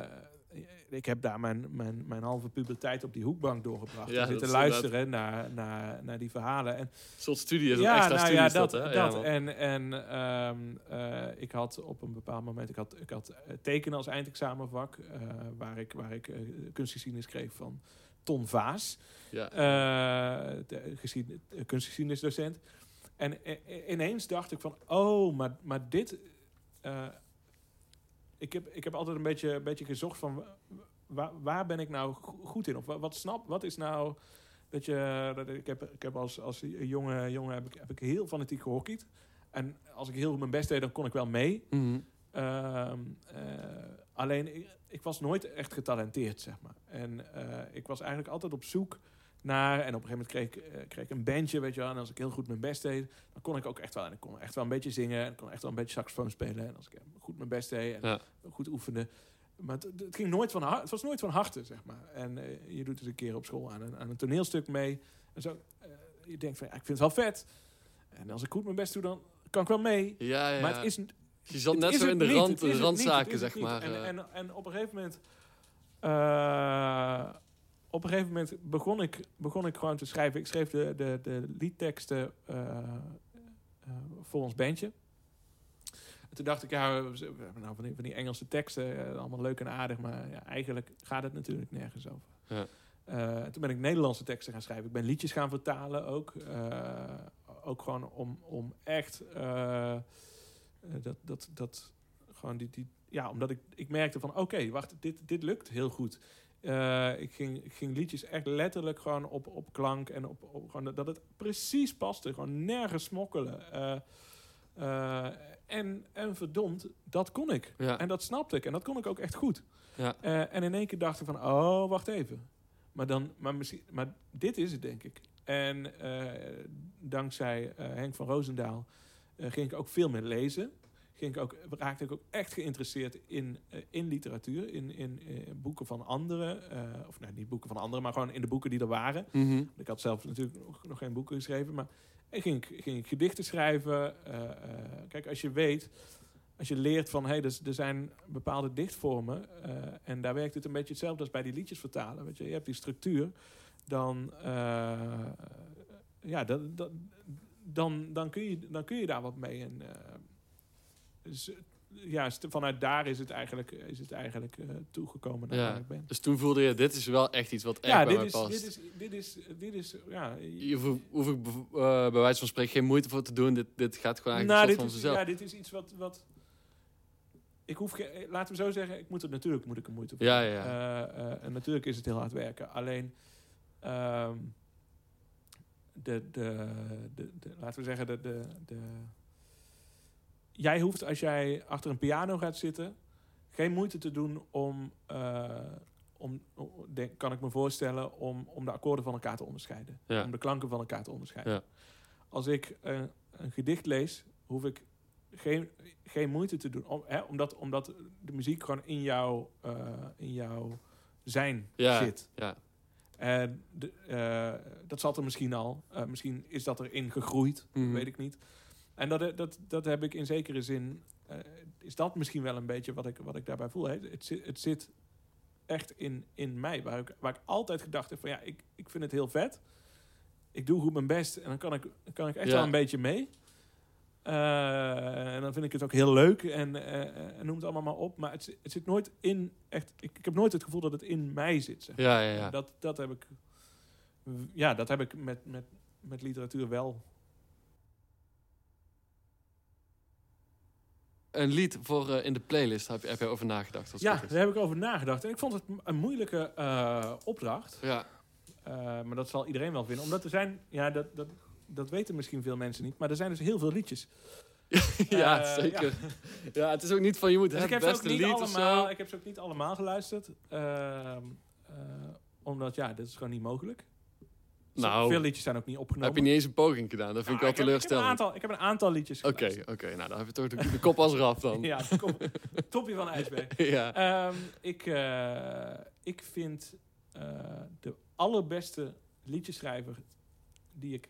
ik heb daar mijn, mijn, mijn halve puberteit op die hoekbank doorgebracht. Ja, en zitten luisteren naar, naar, naar die verhalen. En soort studie is een extra nou studie ja, dat. dat, hè? dat. man. en en ehm, eh, ik had op een bepaald moment, ik had, ik had eh, tekenen als eindexamenvak, eh, waar ik, waar ik eh, kunstgeschiedenis kreeg van Ton Vaas, ja. eh, de geschied- eh, kunstgeschiedenisdocent. En ineens dacht ik van, oh, maar, maar dit... ik, heb, ik heb altijd een beetje, een beetje gezocht van, waar, waar ben ik nou go- goed in? Of wat, snap, wat is nou... Dat je, dat ik heb, ik heb als, als jonge jongen heb ik, heb ik heel fanatiek gehockeyd. En als ik heel mijn best deed, dan kon ik wel mee. Mhm. Ehm, eh, alleen, ik, ik was nooit echt getalenteerd, zeg maar. En eh, ik was eigenlijk altijd op zoek naar... En op een gegeven moment kreeg ik, eh, kreeg ik een bandje, weet je wel. En als ik heel goed mijn best deed, dan kon ik ook echt wel... En ik kon echt wel een beetje zingen. En ik kon echt wel een beetje saxofoon spelen. En als ik eh, goed mijn best deed en Ja. goed oefende... Maar het, het ging nooit van. Het was nooit van harte, zeg maar. En eh, je doet dus een keer op school aan een, aan een toneelstuk mee. En zo, je denkt van, ja, ik vind het wel vet. En als ik goed mijn best doe, dan kan ik wel mee. Ja, ja. Maar het is, je zat het net zo het in de, rand, het de het randzaken, het het zeg maar. En, en, en op een gegeven moment... op een gegeven moment begon ik, begon ik gewoon te schrijven. Ik schreef de, de, de liedteksten eh, eh, voor ons bandje. En toen dacht ik, ja, we hebben nou van die, van die Engelse teksten, eh, allemaal leuk en aardig, maar ja, eigenlijk gaat het natuurlijk nergens over. Ja. Toen ben ik Nederlandse teksten gaan schrijven. Ik ben liedjes gaan vertalen ook. ook gewoon om, om echt dat, dat, dat gewoon die, die, ja, omdat ik, ik merkte van oké, wacht, dit, dit lukt heel goed. Eh, ik, ging, ik ging liedjes echt letterlijk gewoon op, op klank en op, op gewoon dat- het precies paste. Gewoon nergens smokkelen. Eh, eh, en, en verdomd, dat kon ik. Ja. En dat snapte ik. En dat kon ik ook echt goed. Ja. En in één keer dacht ik van, oh, wacht even. Maar, dan, maar, misschien, maar dit is het, denk ik. En dankzij Henk van Roosendaal ging ik ook veel meer lezen. Ging ik ook, raakte ik ook echt geïnteresseerd in, eh, in literatuur, in, in eh, boeken van anderen. eh, of nou, niet boeken van anderen, maar gewoon in de boeken die er waren. Mhm. Ik had zelf natuurlijk nog, nog geen boeken geschreven, maar ik ging, ging ik gedichten schrijven. Kijk, als je weet, als je leert van, hé, hey, dus, er zijn bepaalde dichtvormen en daar werkt het een beetje hetzelfde als bij die liedjes vertalen. Weet je, je hebt die structuur, dan, ja, dat, dat, dan, dan, kun je, dan kun je daar wat mee. En, ja, vanuit daar is het eigenlijk, is het eigenlijk eh, toegekomen naar Ja. waar ik ben. Dus toen voelde je, dit is wel echt iets wat echt Ja, bij dit is, past. dit is, dit is, dit is, ja, Hier hoef, hoef ik eh, bij wijze van spreken geen moeite voor te doen. Dit, dit gaat gewoon eigenlijk nou, van vanzelf. ja, dit is iets wat, wat ik hoef, eh, laten we zo zeggen, ik moet er natuurlijk moet ik er moeite voor. Ja, ja. Eh, eh, en natuurlijk is het heel hard werken. Alleen, ehm, de, de, de, de, laten we zeggen, de, de, de, jij hoeft als jij achter een piano gaat zitten, geen moeite te doen om, eh, om denk, kan ik me voorstellen, om, om de akkoorden van elkaar te onderscheiden. Ja. Om de klanken van elkaar te onderscheiden. Ja. Als ik een gedicht lees, hoef ik geen, geen moeite te doen. Om, hè, omdat, omdat de muziek gewoon in, jou, eh, in jouw zijn Ja. zit. Ja. En de, eh, dat zat er misschien al. Misschien is dat erin gegroeid, Mhm. weet ik niet. En dat, dat, dat heb ik in zekere zin... eh, is dat misschien wel een beetje wat ik, wat ik daarbij voel. Hè? Het, zit, het zit echt in, in mij. Waar ik, waar ik altijd gedacht heb van... Ja, ik, ik vind het heel vet. Ik doe goed mijn best. En dan kan ik, kan ik echt Ja. wel een beetje mee. Eh, en dan vind ik het ook heel leuk. En, eh, en noem het allemaal maar op. Maar het, het zit nooit in... Echt, ik, ik heb nooit het gevoel dat het in mij zit. Zeg. Ja, ja, ja. Dat, dat heb ik... Ja, dat heb ik met, met, met literatuur wel. Een lied voor eh, in de playlist heb je, heb je over nagedacht. Als Ja, daar heb ik over nagedacht. En ik vond het een moeilijke eh, opdracht. ja. Eh, maar dat zal iedereen wel vinden. Omdat er zijn... Ja, dat, dat, dat weten misschien veel mensen niet. Maar er zijn dus heel veel liedjes. *laughs* ja, zeker. Ja. het is ook niet van je moet Dus ik heb, ze ook beste niet lied allemaal, ik heb ze ook niet allemaal geluisterd. Ehm, eh, omdat, ja, dit is gewoon niet mogelijk. Nou, Veel liedjes zijn ook niet opgenomen. heb je niet eens een poging gedaan. Dat vind Nou, ik wel heb- Ik heb, een teleurstellend. aantal, ik heb een aantal liedjes Oké, oké. Nou, dan heb je toch de, de kop als eraf dan. *laughs* Ja, van ijsberg. *laughs* ja. Ehm, ik, eh, ik vind eh, de allerbeste liedjeschrijver die ik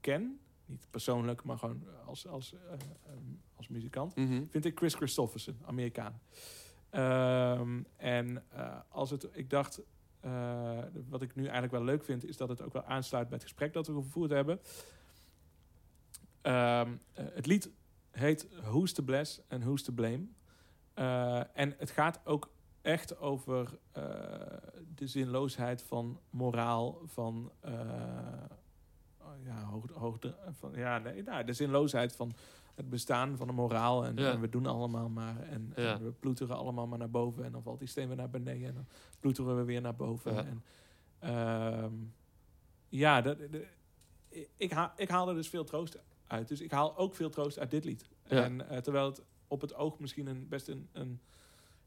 ken, niet persoonlijk, maar gewoon als, als, eh, ehm, als muzikant, Mhm. vind ik Chris Christofferson, Amerikaan. Ehm, en als het, ik dacht, eh, wat ik nu eigenlijk wel leuk vind, is dat het ook wel aansluit bij het gesprek dat we gevoerd hebben. Ehm, eh, het lied heet Who's to Bless and Who's to Blame. Eh, en het gaat ook echt over de zinloosheid van moraal, van, oh ja, hoog, hoog, van ja, nee, nou, de zinloosheid van het bestaan van de moraal. En, Ja. en we doen allemaal maar. En, Ja. en we ploeteren allemaal maar naar boven. En dan valt die steen weer naar beneden. En dan ploeteren we weer naar boven. Ja. En, ehm, ja, dat, de- ik, haal, ik haal er dus veel troost uit. Dus ik haal ook veel troost uit dit lied. Ja. En eh, terwijl het op het oog misschien een, best een, een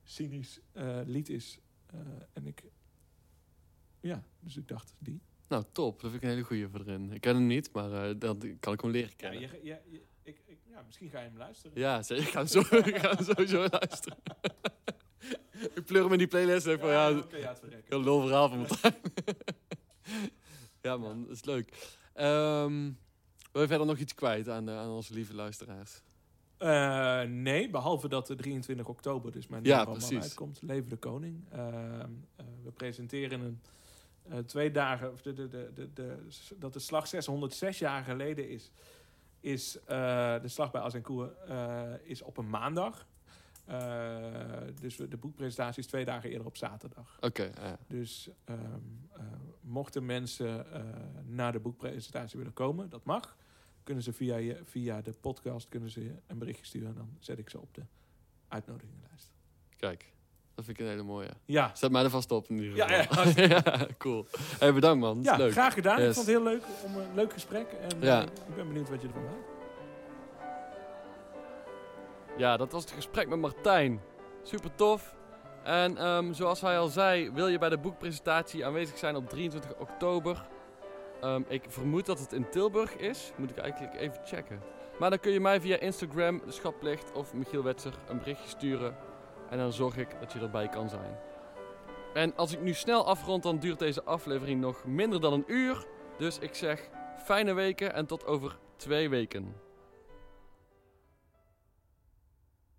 cynisch eh, lied is. Eh, en ik... Ja, dus ik dacht, die. Nou, top. Dat vind ik een hele goeie voor erin. Ik ken hem niet, maar eh dat kan ik hem leren Ja, kennen. je, je, je- ik, ik, ja, misschien ga je hem luisteren. Ja, zeker. Ik ga hem, zo, *laughs* ik ga hem sowieso luisteren. *laughs* ik pleur hem in die playlist en van ja, heel lul verhaal van Martijn. *laughs* ja man, dat is leuk. Ehm, wil je verder nog iets kwijt aan, de, aan onze lieve luisteraars? Eh, nee, behalve dat de 23 oktober dus mijn Ja, nieuwe uitkomt. Leven de Koning. Ehm, eh, we presenteren een eh, twee dagen, of de, de, de, de- dat de slag 606 jaar geleden is, is eh, de slag bij Azincourt eh is op een maandag. Eh, dus de boekpresentatie is twee dagen eerder op zaterdag. Oké, ja. Dus ehm, eh, mochten mensen eh, naar de boekpresentatie willen komen, dat mag. Kunnen ze via, via de podcast kunnen ze een berichtje sturen en dan zet ik ze op de uitnodigingenlijst. kijk. Dat vind ik een hele mooie. Ja, Zet mij er vast op in ieder Ja, ja, *laughs* geval. Ja, cool. Hey, bedankt man. Ja leuk. graag gedaan. Ik Yes. vond het heel leuk om een leuk gesprek. En Ja. eh, ik ben benieuwd wat je ervan maakt. Ja, dat was het gesprek met Martijn. Super tof. En ehm, zoals hij al zei, wil je bij de boekpresentatie aanwezig zijn op 23 oktober. Ehm, ik vermoed dat het in Tilburg is. Moet ik eigenlijk even checken. Maar dan kun je mij via Instagram, de Schaplicht of Michiel Wetser een berichtje sturen. En dan zorg ik dat je erbij kan zijn. En als ik nu snel afrond, dan duurt deze aflevering nog minder dan een uur. Dus ik zeg fijne weken en tot over twee weken.